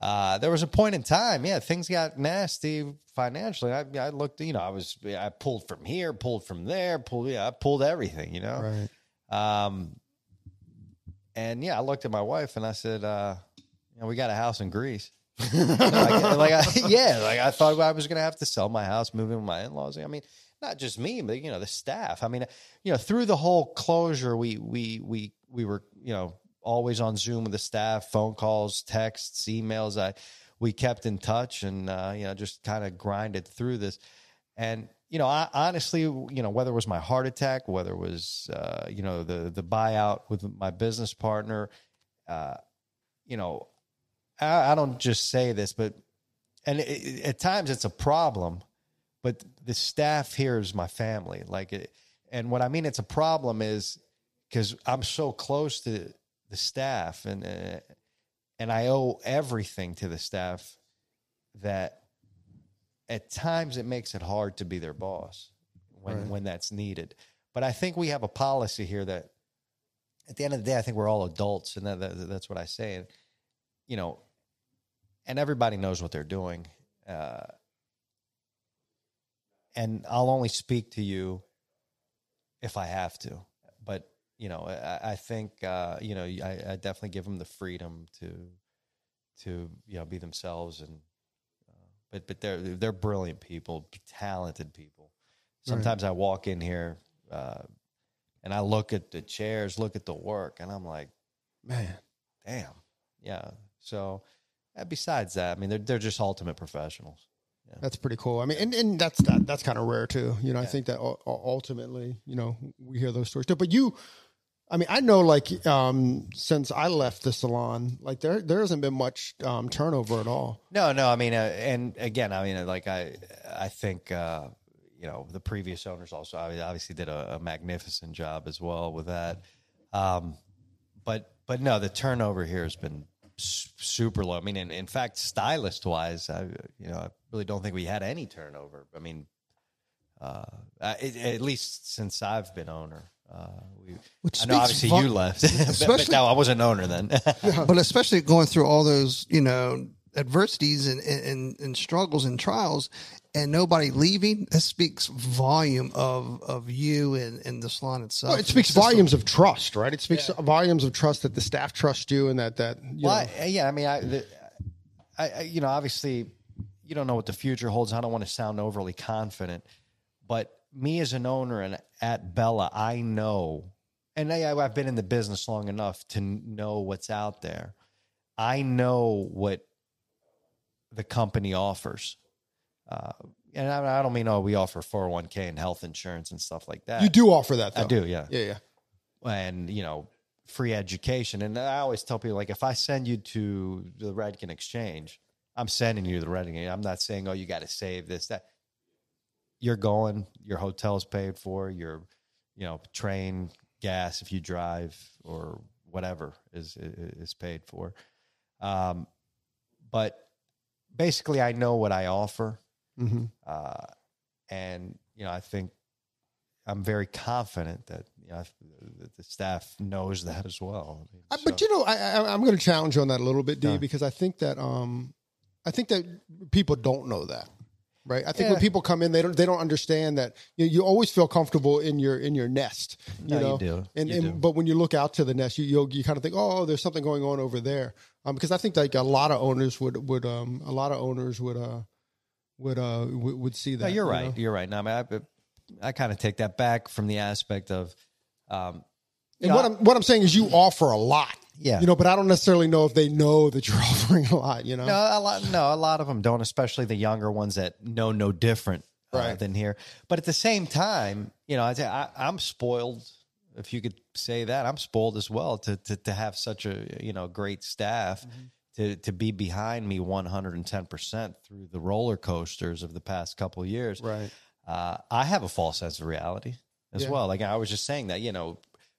Speaker 6: uh, there was a point in time, yeah, things got nasty financially. I, I looked, you know, I was I pulled from here, pulled from there, pulled, yeah, I pulled everything, you know.
Speaker 2: Right.
Speaker 6: Um, and yeah, I looked at my wife and I said, uh, you know, we got a house in Greece. (laughs) like, like I, (laughs) yeah, like I thought I was going to have to sell my house, move in with my in-laws. I mean, not just me, but you know, the staff. I mean, you know, through the whole closure, we, we, we, we were, you know, always on Zoom with the staff, phone calls, texts, emails. I, we kept in touch and, uh, you know, just kind of grinded through this. And, you know, I, honestly, you know, whether it was my heart attack, whether it was, uh, you know, the, the buyout with my business partner, uh, you know, I, I don't just say this, but, and it, at times it's a problem, but the staff here is my family. Like, it, and what I mean, it's a problem is because I'm so close to the staff and, uh, and I owe everything to the staff that at times it makes it hard to be their boss when when that's needed. But I think we have a policy here that at the end of the day, I think we're all adults, and that, that, that's what I say. And you know, and everybody knows what they're doing. Uh, and I'll only speak to you if I have to. But you know, I, I think uh, you know, I, I definitely give them the freedom to to you know be themselves and. uh, But but they're they're brilliant people, talented people. Sometimes I walk in here uh, and I look at the chairs, look at the work, and I'm like,
Speaker 2: Man.
Speaker 6: damn, yeah. So uh, besides that, I mean, they're they're just ultimate professionals.
Speaker 2: That's pretty cool. I mean, and, and that's that, that's kind of rare too. You know, I think that ultimately, you know, we hear those stories too. But you, I mean, I know like um, since I left the salon, like there there hasn't been much um, turnover at all.
Speaker 6: No, no. I mean, uh, and again, I mean, uh, like I, I think uh, you know the previous owners also obviously did a, a magnificent job as well with that. Um, but but no, the turnover here has been super low. I mean, in, in fact, stylist wise, I you know really don't think we had any turnover. I mean, uh, it, at least since I've been owner. Uh, we,
Speaker 5: Which
Speaker 6: I know obviously
Speaker 5: vo-
Speaker 6: you left, (laughs) but, but no, I wasn't owner then. (laughs)
Speaker 5: but especially going through all those, you know, adversities and, and, and struggles and trials and nobody leaving, that speaks volume of, of you and, and the salon itself.
Speaker 2: Well, it speaks volumes of trust, right? It speaks volumes of trust that the staff trust you and that that you
Speaker 6: Well,
Speaker 2: know,
Speaker 6: I, yeah, I mean, I, the, I, I, you know, obviously, you don't know what the future holds. I don't want to sound overly confident, but me as an owner and at Bella, I know, and I, I've been in the business long enough to know what's out there. I know what the company offers. Uh, and I, I don't mean, oh, we offer 401k and health insurance and stuff like that.
Speaker 2: you do offer that. Though.
Speaker 6: I do, yeah
Speaker 2: Yeah, yeah.
Speaker 6: and you know free education and i always tell people like if i send you to the Redken exchange i'm sending you the Redken i'm not saying oh you got to save this that you're going your hotel's paid for your you know train gas if you drive or whatever is is paid for um but basically i know what i offer
Speaker 2: Mm-hmm.
Speaker 6: uh and you know i think I'm very confident that you know that the staff knows that as well. I mean,
Speaker 2: I, but you know, I, I, I'm going to challenge you on that a little bit, D,
Speaker 6: Yeah.
Speaker 2: because I think that um, I think that people don't know that, right? I think when people come in, they don't they don't understand that you, you always feel comfortable in your in your nest. You
Speaker 6: No, you
Speaker 2: know?
Speaker 6: do.
Speaker 2: And,
Speaker 6: You
Speaker 2: and
Speaker 6: do.
Speaker 2: but when you look out to the nest, you you, you kind of think, oh, there's something going on over there, um, because I think like a lot of owners would would um a lot of owners would uh would uh would, would see that.
Speaker 6: no, you're
Speaker 2: you
Speaker 6: right.
Speaker 2: know?
Speaker 6: You're right. Now, I, mean, I, I kind of take that back from the aspect of, um,
Speaker 2: And
Speaker 6: know,
Speaker 2: what I'm what I'm saying is you offer a lot.
Speaker 6: Yeah.
Speaker 2: You know, but I don't necessarily know if they know that you're (laughs) offering a lot. You know.
Speaker 6: No, a lot. No, a lot of them don't, especially the younger ones that know no different uh,
Speaker 2: Right.
Speaker 6: than here. But at the same time, you know, I, I, I'm spoiled. If you could say that, I'm spoiled as well to to, to have such a you know great staff
Speaker 2: Mm-hmm.
Speaker 6: to to be behind me 110 percent through the roller coasters of the past couple of years.
Speaker 2: Right.
Speaker 6: Uh, I have a false sense of reality as
Speaker 2: Yeah.
Speaker 6: well. Like I was just saying that you know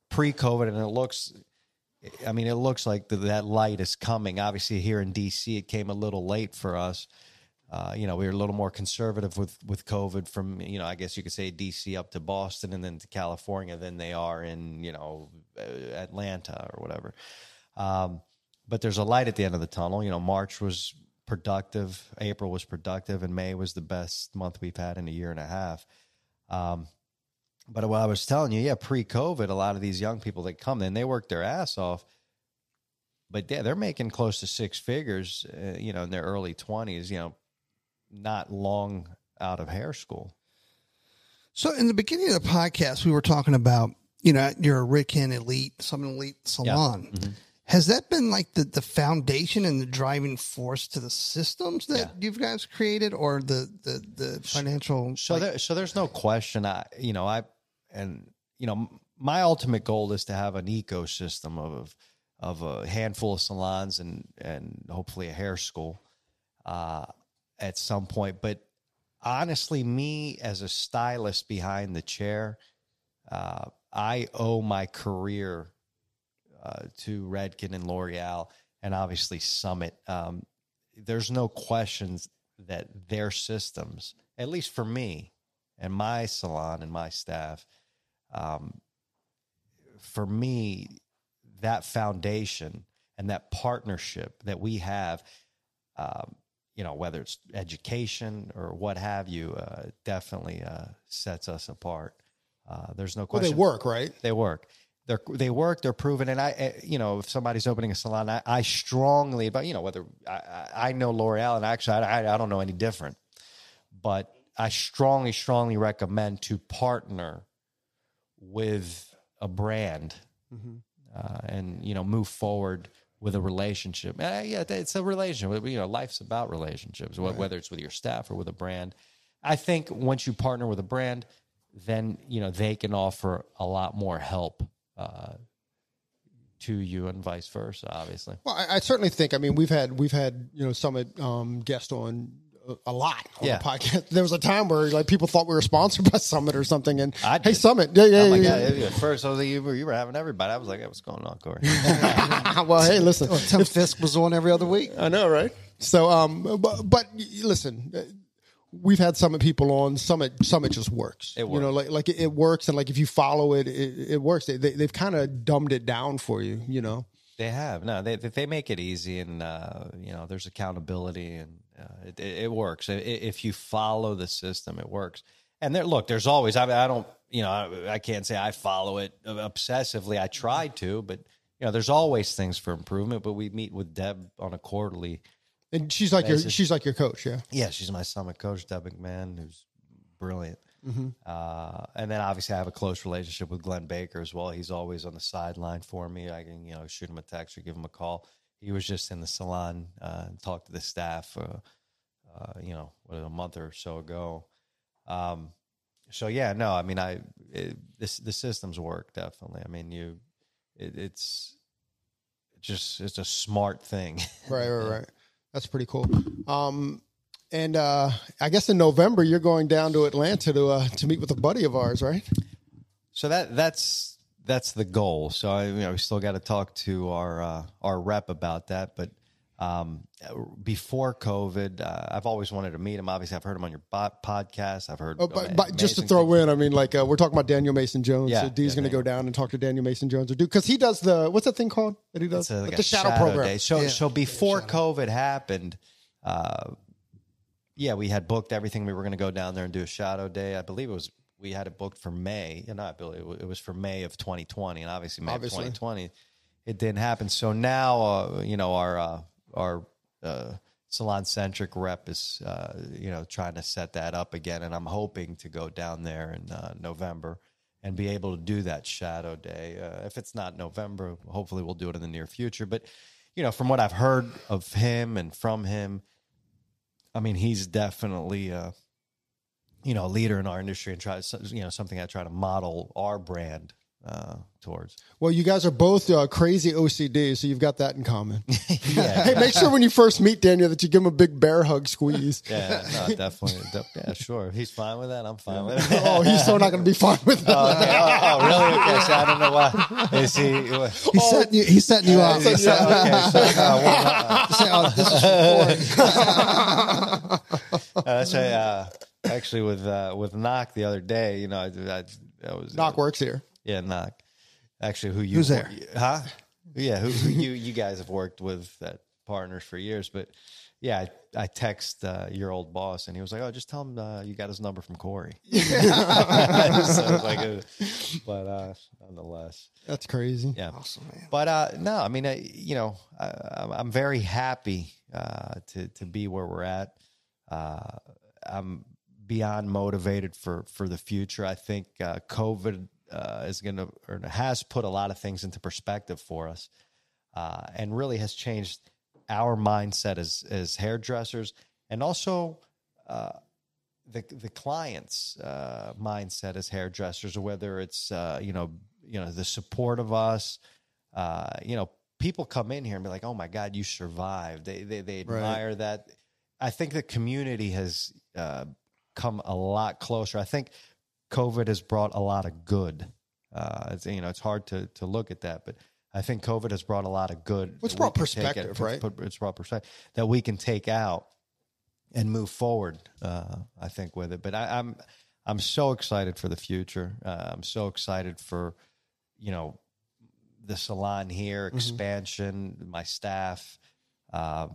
Speaker 6: pre-COVID, and it looks. I mean, it looks like the, that light is coming. Obviously, here in DC, it came a little late for us. Uh, you know, we were a little more conservative with with COVID from you know, I guess you could say DC up to Boston and then to California than they are in you know uh, Atlanta or whatever. Um, but there's a light at the end of the tunnel. You know, March was productive, April was productive, and May was the best month we've had in a year and a half. Um, but what I was telling you, yeah, pre-COVID, a lot of these young people that come in, they work their ass off, but yeah, they're making close to six figures, uh, you know, in their early twenties, you know, not long out of hair school.
Speaker 5: So in the beginning of the podcast, we were talking about, you know, you're a Redken elite, some elite salon.
Speaker 6: Mm-hmm.
Speaker 5: Has that been like the, the foundation and the driving force to the systems that
Speaker 6: Yeah.
Speaker 5: you guys created or the, the, the financial?
Speaker 6: So
Speaker 5: like-
Speaker 6: there, so there's no question. I, you know, I, and you know, my ultimate goal is to have an ecosystem of of a handful of salons and and hopefully a hair school uh, at some point. But honestly, me as a stylist behind the chair, uh, I owe my career uh, to Redken and L'Oreal and obviously Summit. Um, there's no questions that their systems, at least for me and my salon and my staff, um, for me, that foundation and that partnership that we have, um, you know, whether it's education or what have you, uh, definitely uh, sets us apart. Uh, there's no
Speaker 2: Well,
Speaker 6: question.
Speaker 2: they work, right?
Speaker 6: They work. They're, they work. They're proven. And I, eh, you know, if somebody's opening a salon, I, I strongly, but you know, whether I, I I know L'Oreal, and actually, I, I don't know any different, but I strongly, strongly recommend to partner with a brand, uh, and you know, move forward with a relationship. Uh, yeah, it's a relationship. You know, life's about relationships, wh- whether it's with your staff or with a brand. I think once you partner with a brand, then you know they can offer a lot more help uh, to you, and vice versa. Obviously,
Speaker 2: Well, I, I certainly think. I mean, we've had we've had you know Summit um, guest on a, a lot on
Speaker 6: Yeah.
Speaker 2: the podcast. (laughs) There was a time where like people thought we were sponsored (laughs) by Summit or something, and
Speaker 6: I
Speaker 2: hey,
Speaker 6: did.
Speaker 2: Summit, yeah, yeah,
Speaker 6: oh my
Speaker 2: yeah,
Speaker 6: god! At first, I was like, you were, you were having everybody. I was like, hey, what's going on, Corey? (laughs)
Speaker 2: well, hey, listen,
Speaker 5: Tim Fisk was on every other week.
Speaker 2: I know, right? So, um, but, but listen, uh, we've had Summit people on. Summit, Summit just works.
Speaker 6: It works.
Speaker 2: You know, like like it, it works, and like if you follow it, it, it works. They, they, they've kind of dumbed it down for you. You know.
Speaker 6: They have no. They they make it easy, and uh, you know there's accountability, and uh, it, it, works. If you follow the system, it works. And there, look, there's always. I, I don't. You know, I, I can't say I follow it obsessively. I try to, but you know, there's always things for improvement. But we meet with Deb on a quarterly.
Speaker 2: And she's like your she's like your coach, yeah.
Speaker 6: Yeah, she's my summit coach, Deb McMahon, who's brilliant. Uh, and then obviously I have a close relationship with Glenn Baker as well. He's always on the sideline for me. I can you know shoot him a text or give him a call. He was just in the salon uh, and talked to the staff, uh, uh, you know, what, a month or so ago. Um, so yeah, no, I mean, I it, this the systems work definitely. I mean, you, it, it's just it's a smart thing. (laughs)
Speaker 2: Right, right, right. That's pretty cool. Um, and uh, I guess in November you're going down to Atlanta to uh, to meet with a buddy of ours, right?
Speaker 6: So that that's that's the goal. So I, you know, we still got to talk to our uh, our rep about that. But um, before COVID, uh, I've always wanted to meet him. Obviously, I've heard him on your bo- podcast. I've heard.
Speaker 2: Oh, but,
Speaker 6: ama-
Speaker 2: but just to throw
Speaker 6: things.
Speaker 2: in, I mean, like uh, we're talking about Daniel Mason Jones.
Speaker 6: Yeah,
Speaker 2: so D's
Speaker 6: yeah,
Speaker 2: going to go down and talk to Daniel Mason Jones or do because he does the what's that thing called that he does
Speaker 6: a, like
Speaker 2: the
Speaker 6: a
Speaker 2: shadow, program.
Speaker 6: Day. So so before COVID happened, uh, yeah, we had booked everything. We were going to go down there and do a shadow day. I believe it was we had it booked for May. I believe it it was for May of 2020, and obviously May
Speaker 2: Obviously.
Speaker 6: of 2020, it didn't happen. So now, uh, you know, our uh, our uh, SalonCentric rep is uh, you know trying to set that up again, and I'm hoping to go down there in uh, November and be able to do that shadow day. Uh, if it's not November, hopefully we'll do it in the near future. But you know, from what I've heard of him and from him, I mean, he's definitely uh, you know a leader in our industry and try you know something I try to model our brand uh, towards.
Speaker 2: Well, you guys are both uh, crazy OCD, so you've got that in common. (laughs) (laughs) hey, make sure when you first meet Daniel that you give him a big bear hug squeeze.
Speaker 6: yeah, no, definitely, de- yeah, sure. He's fine with that, I'm fine with it.
Speaker 2: oh, he's so not going to be fine with that.
Speaker 6: Oh, okay. oh, oh, really? Okay, so I don't know why. Is he?
Speaker 5: He's setting you. He's setting you up.
Speaker 6: okay, so, uh, (laughs) well,
Speaker 5: Say, oh, this is for
Speaker 6: Uh, that's right. Uh, actually, with uh, with knock the other day, you know, I, I, I was
Speaker 2: Knock works here.
Speaker 6: Yeah, knock. Actually, who you
Speaker 5: Who's there?
Speaker 6: Huh? Yeah, who, who (laughs) you you guys have worked with that partners for years, but yeah, I, I text uh, your old boss, and he was like, "Oh, just tell him uh, you got his number from Corey." (laughs) (laughs) so like, uh, but uh, nonetheless,
Speaker 2: That's crazy.
Speaker 6: yeah.
Speaker 5: Awesome, man.
Speaker 6: But uh, no, I mean, uh, you know, I, I'm- I'm very happy uh, to to be where we're at. Uh, I'm beyond motivated for for the future. I think uh, COVID uh, is going to or has put a lot of things into perspective for us, uh, and really has changed our mindset as as hairdressers, and also uh, the the client's uh, mindset as hairdressers, whether it's uh, you know you know the support of us. Uh, you know, people come in here and be like, "Oh my God, you survived." They they, they
Speaker 2: Right.
Speaker 6: admire that. I think the community has uh, come a lot closer. I think COVID has brought a lot of good. Uh, it's, you know, it's hard to to look at that, but I think COVID has brought a lot of good.
Speaker 2: It's brought perspective, right?
Speaker 6: put- It's brought perspective that we can take out and move forward. Uh, I think with it, but I, I'm I'm so excited for the future. Uh, I'm so excited for you know the salon here,
Speaker 2: Mm-hmm.
Speaker 6: expansion, my staff. Uh,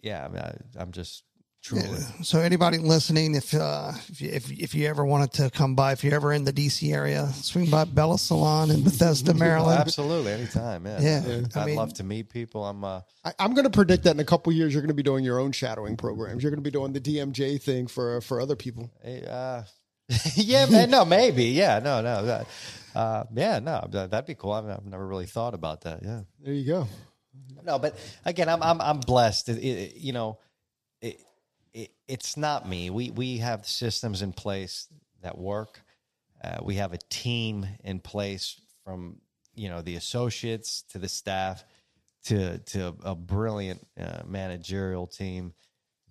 Speaker 6: yeah, I mean, I, I'm just truly.
Speaker 5: So anybody listening, if uh, if, you, if if you ever wanted to come by, if you're ever in the DC area, swing by Bella Salon in Bethesda,
Speaker 6: Oh,
Speaker 5: Maryland.
Speaker 6: absolutely, anytime. Yeah,
Speaker 5: Yeah, I
Speaker 6: I'd
Speaker 5: mean-
Speaker 6: love to meet people. I'm. Uh,
Speaker 2: I, I'm going to predict that in a couple years, you're going to be doing your own shadowing programs. You're going to be doing the DMJ thing for for other people.
Speaker 6: Hey, Uh, (laughs) yeah, man, no, maybe. Yeah, no, no. that- Uh, yeah, no, that- that'd be cool. I've, I've never really thought about that. Yeah.
Speaker 2: There you go.
Speaker 6: No, but again, I'm I'm I'm blessed. It, it, you know, it, it it's not me. We we have systems in place that work. Uh, we have a team in place from you know the associates to the staff to to a brilliant uh, managerial team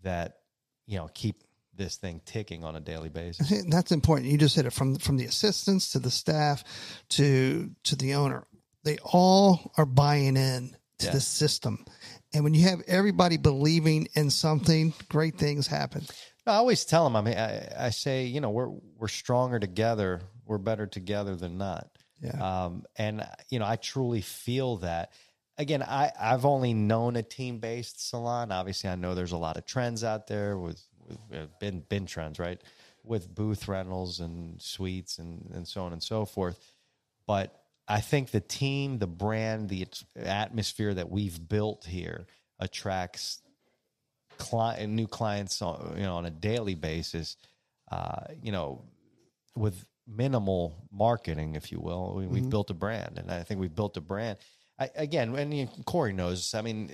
Speaker 6: that you know keep this thing ticking on a daily basis. (laughs)
Speaker 5: That's important. You just hit it from from the assistants to the staff to to the owner. They all are buying in to
Speaker 6: Yeah.
Speaker 5: the system, and when you have everybody believing in something, great things happen.
Speaker 6: I always tell them. I mean, I, I say, you know, we're we're stronger together. We're better together than not.
Speaker 5: Yeah.
Speaker 6: Um, and you know, I truly feel that. Again, I I've only known a team based salon. Obviously, I know there's a lot of trends out there with, with uh, been been trends, right? With booth rentals and suites and and so on and so forth. But I think the team, the brand, the atmosphere that we've built here attracts cli- new clients on, you know on a daily basis uh, you know with minimal marketing if you will. We, we've built a brand and i think we've built a brand. I, again and corey knows i mean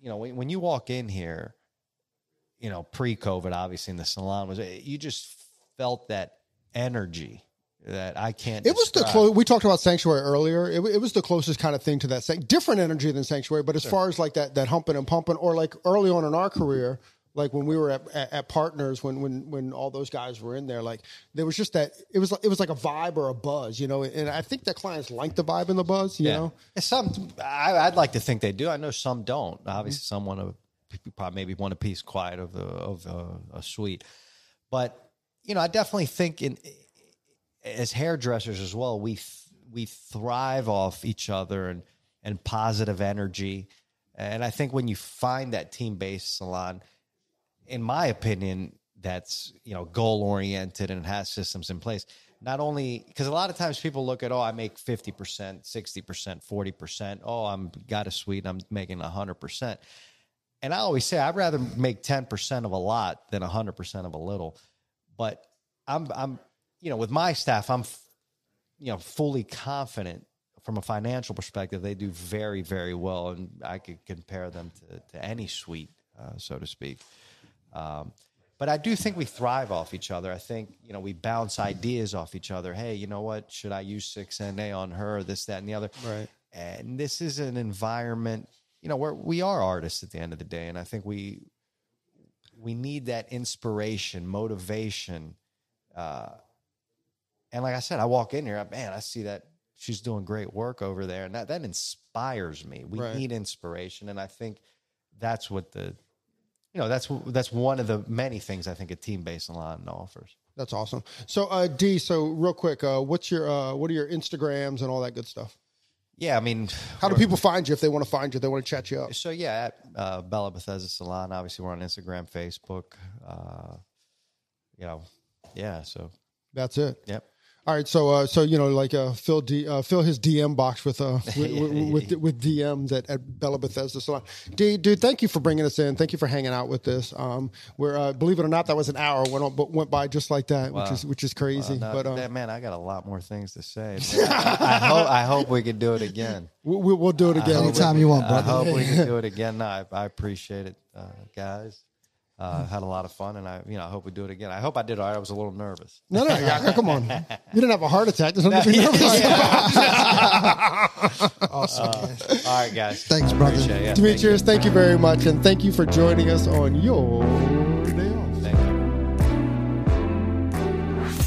Speaker 6: you know when, when you walk in here you know pre-covid obviously in the salon was eh, you just felt that energy that i can't
Speaker 2: It was the
Speaker 6: describe.
Speaker 2: close. We talked about sanctuary earlier. It, it was the closest kind of thing to that. San- different energy than sanctuary, but as far as like that that humping and pumping, or like early on in our career, like when we were at, at, at partners, when when when all those guys were in there, like there was just that. It was it was like a vibe or a buzz, you know. And I think that clients like the vibe and the buzz, you know.
Speaker 6: Some, I, I'd like to think they do. I know some don't. Obviously, mm-hmm. some want to probably maybe want a piece quiet of a, of a, a suite, but you know, I definitely think in as hairdressers as well, we th- we thrive off each other and and positive energy. And I think when you find that team based salon, in my opinion, that's you know goal oriented and has systems in place. Not only because a lot of times people look at oh I make fifty percent, sixty percent, forty percent. Oh I'm got a suite, I'm making hundred percent. And I always say I'd rather make ten percent of a lot than hundred percent of a little. But I'm I'm you know with my staff I'm you know fully confident from a financial perspective they do very very well and I could compare them to, to any suite uh, so to speak. Um, but I do think we thrive off each other. I think you know we bounce ideas off each other. Hey, you know what? Should I use six NA on her? This, that, and the other.
Speaker 2: Right.
Speaker 6: And this is an environment. You know, where we are artists at the end of the day, and I think we we need that inspiration, motivation. Uh, and like I said, I walk in here, man, I see that she's doing great work over there, and that that inspires me. We
Speaker 2: Right.
Speaker 6: need inspiration, and I think that's what the you know that's that's one of the many things I think a team based salon offers.
Speaker 2: That's awesome. So, uh, D. So, real quick, uh, what's your uh, what are your Instagrams and all that good stuff?
Speaker 6: Yeah, I mean,
Speaker 2: How do people find you if they want to find you? They want to chat you up.
Speaker 6: So yeah, at uh, Bella Bethesda Salon. Obviously, we're on Instagram, Facebook. Uh, you know, yeah. So
Speaker 2: That's it.
Speaker 6: yep.
Speaker 2: All right, so uh, so you know, like uh, fill D, uh, fill his DM box with uh (laughs) with, with, with, with DMs at, at Bella Bethesda Salon. D, dude, thank you for bringing us in. Thank you for hanging out with this. Um, where uh, believe it or not, that was an hour went on, but went by just like that, which is which is crazy.
Speaker 6: No,
Speaker 2: but uh,
Speaker 6: that, man, I got a lot more things to say. (laughs) I, I hope I hope we could do it again.
Speaker 2: we, we, we'll do it again.
Speaker 5: Anytime you want, brother.
Speaker 6: I hope we can (laughs) do it again. No, I, I appreciate it, uh, guys. Uh, had a lot of fun, and I, you know, I hope we do it again. I hope I did all right. I was a little nervous.
Speaker 2: No, no, (laughs) come on. You didn't have a heart attack. There's nothing to be nervous about. (laughs)
Speaker 5: Awesome. man.
Speaker 6: All right, guys.
Speaker 5: Thanks, brother.
Speaker 6: Appreciate it. Yeah,
Speaker 2: Demetrius, thank you very much, and thank you for joining us on your